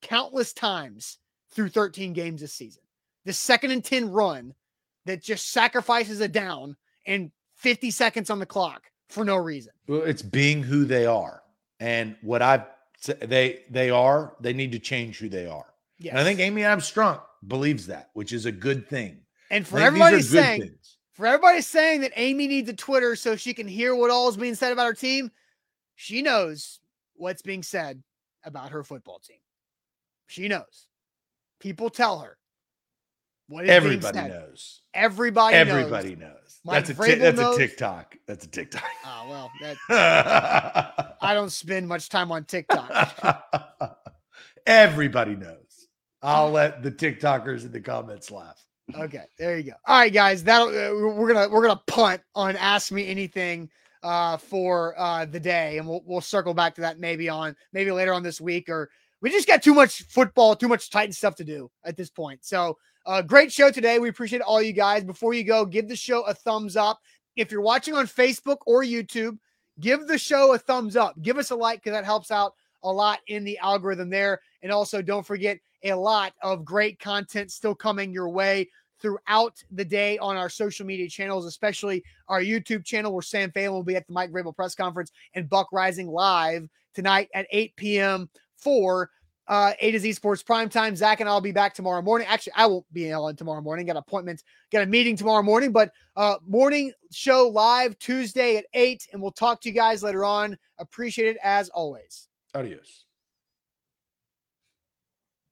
countless times through 13 games this season. The second and 10 run that just sacrifices a down and 50 seconds on the clock for no reason. Well, it's being who they are. And what I've they they are. They need to change who they are. Yes. And I think Amy Adams Strunk believes that, which is a good thing. And for everybody saying things. for everybody saying that Amy needs a Twitter so she can hear what all is being said about her team, she knows what's being said about her football team. She knows. People tell her. What Everybody knows. Everybody, Everybody knows. Mike That's a ti- that's knows. a TikTok. That's a TikTok. Oh well, that *laughs* I don't spend much time on TikTok. *laughs* Everybody knows. I'll let the TikTokers in the comments laugh. Okay, there you go. All right, guys, that uh, we're gonna we're gonna punt on ask me anything uh, for uh, the day, and we'll we'll circle back to that maybe on maybe later on this week, or we just got too much football, too much Titan stuff to do at this point. So, uh, great show today. We appreciate all you guys. Before you go, give the show a thumbs up. If you're watching on Facebook or YouTube, give the show a thumbs up. Give us a like because that helps out a lot in the algorithm there. And also, don't forget a lot of great content still coming your way throughout the day on our social media channels, especially our YouTube channel where Sam Phelan will be at the Mike Vrabel press conference and Buck Reising live tonight at 8 p.m. for uh, A to Z Sports Prime Time. Zach and I'll be back tomorrow morning. Actually, I won't be on tomorrow morning. Got appointments, got a meeting tomorrow morning, but uh, morning show live Tuesday at 8, and we'll talk to you guys later on. Appreciate it as always. Adios.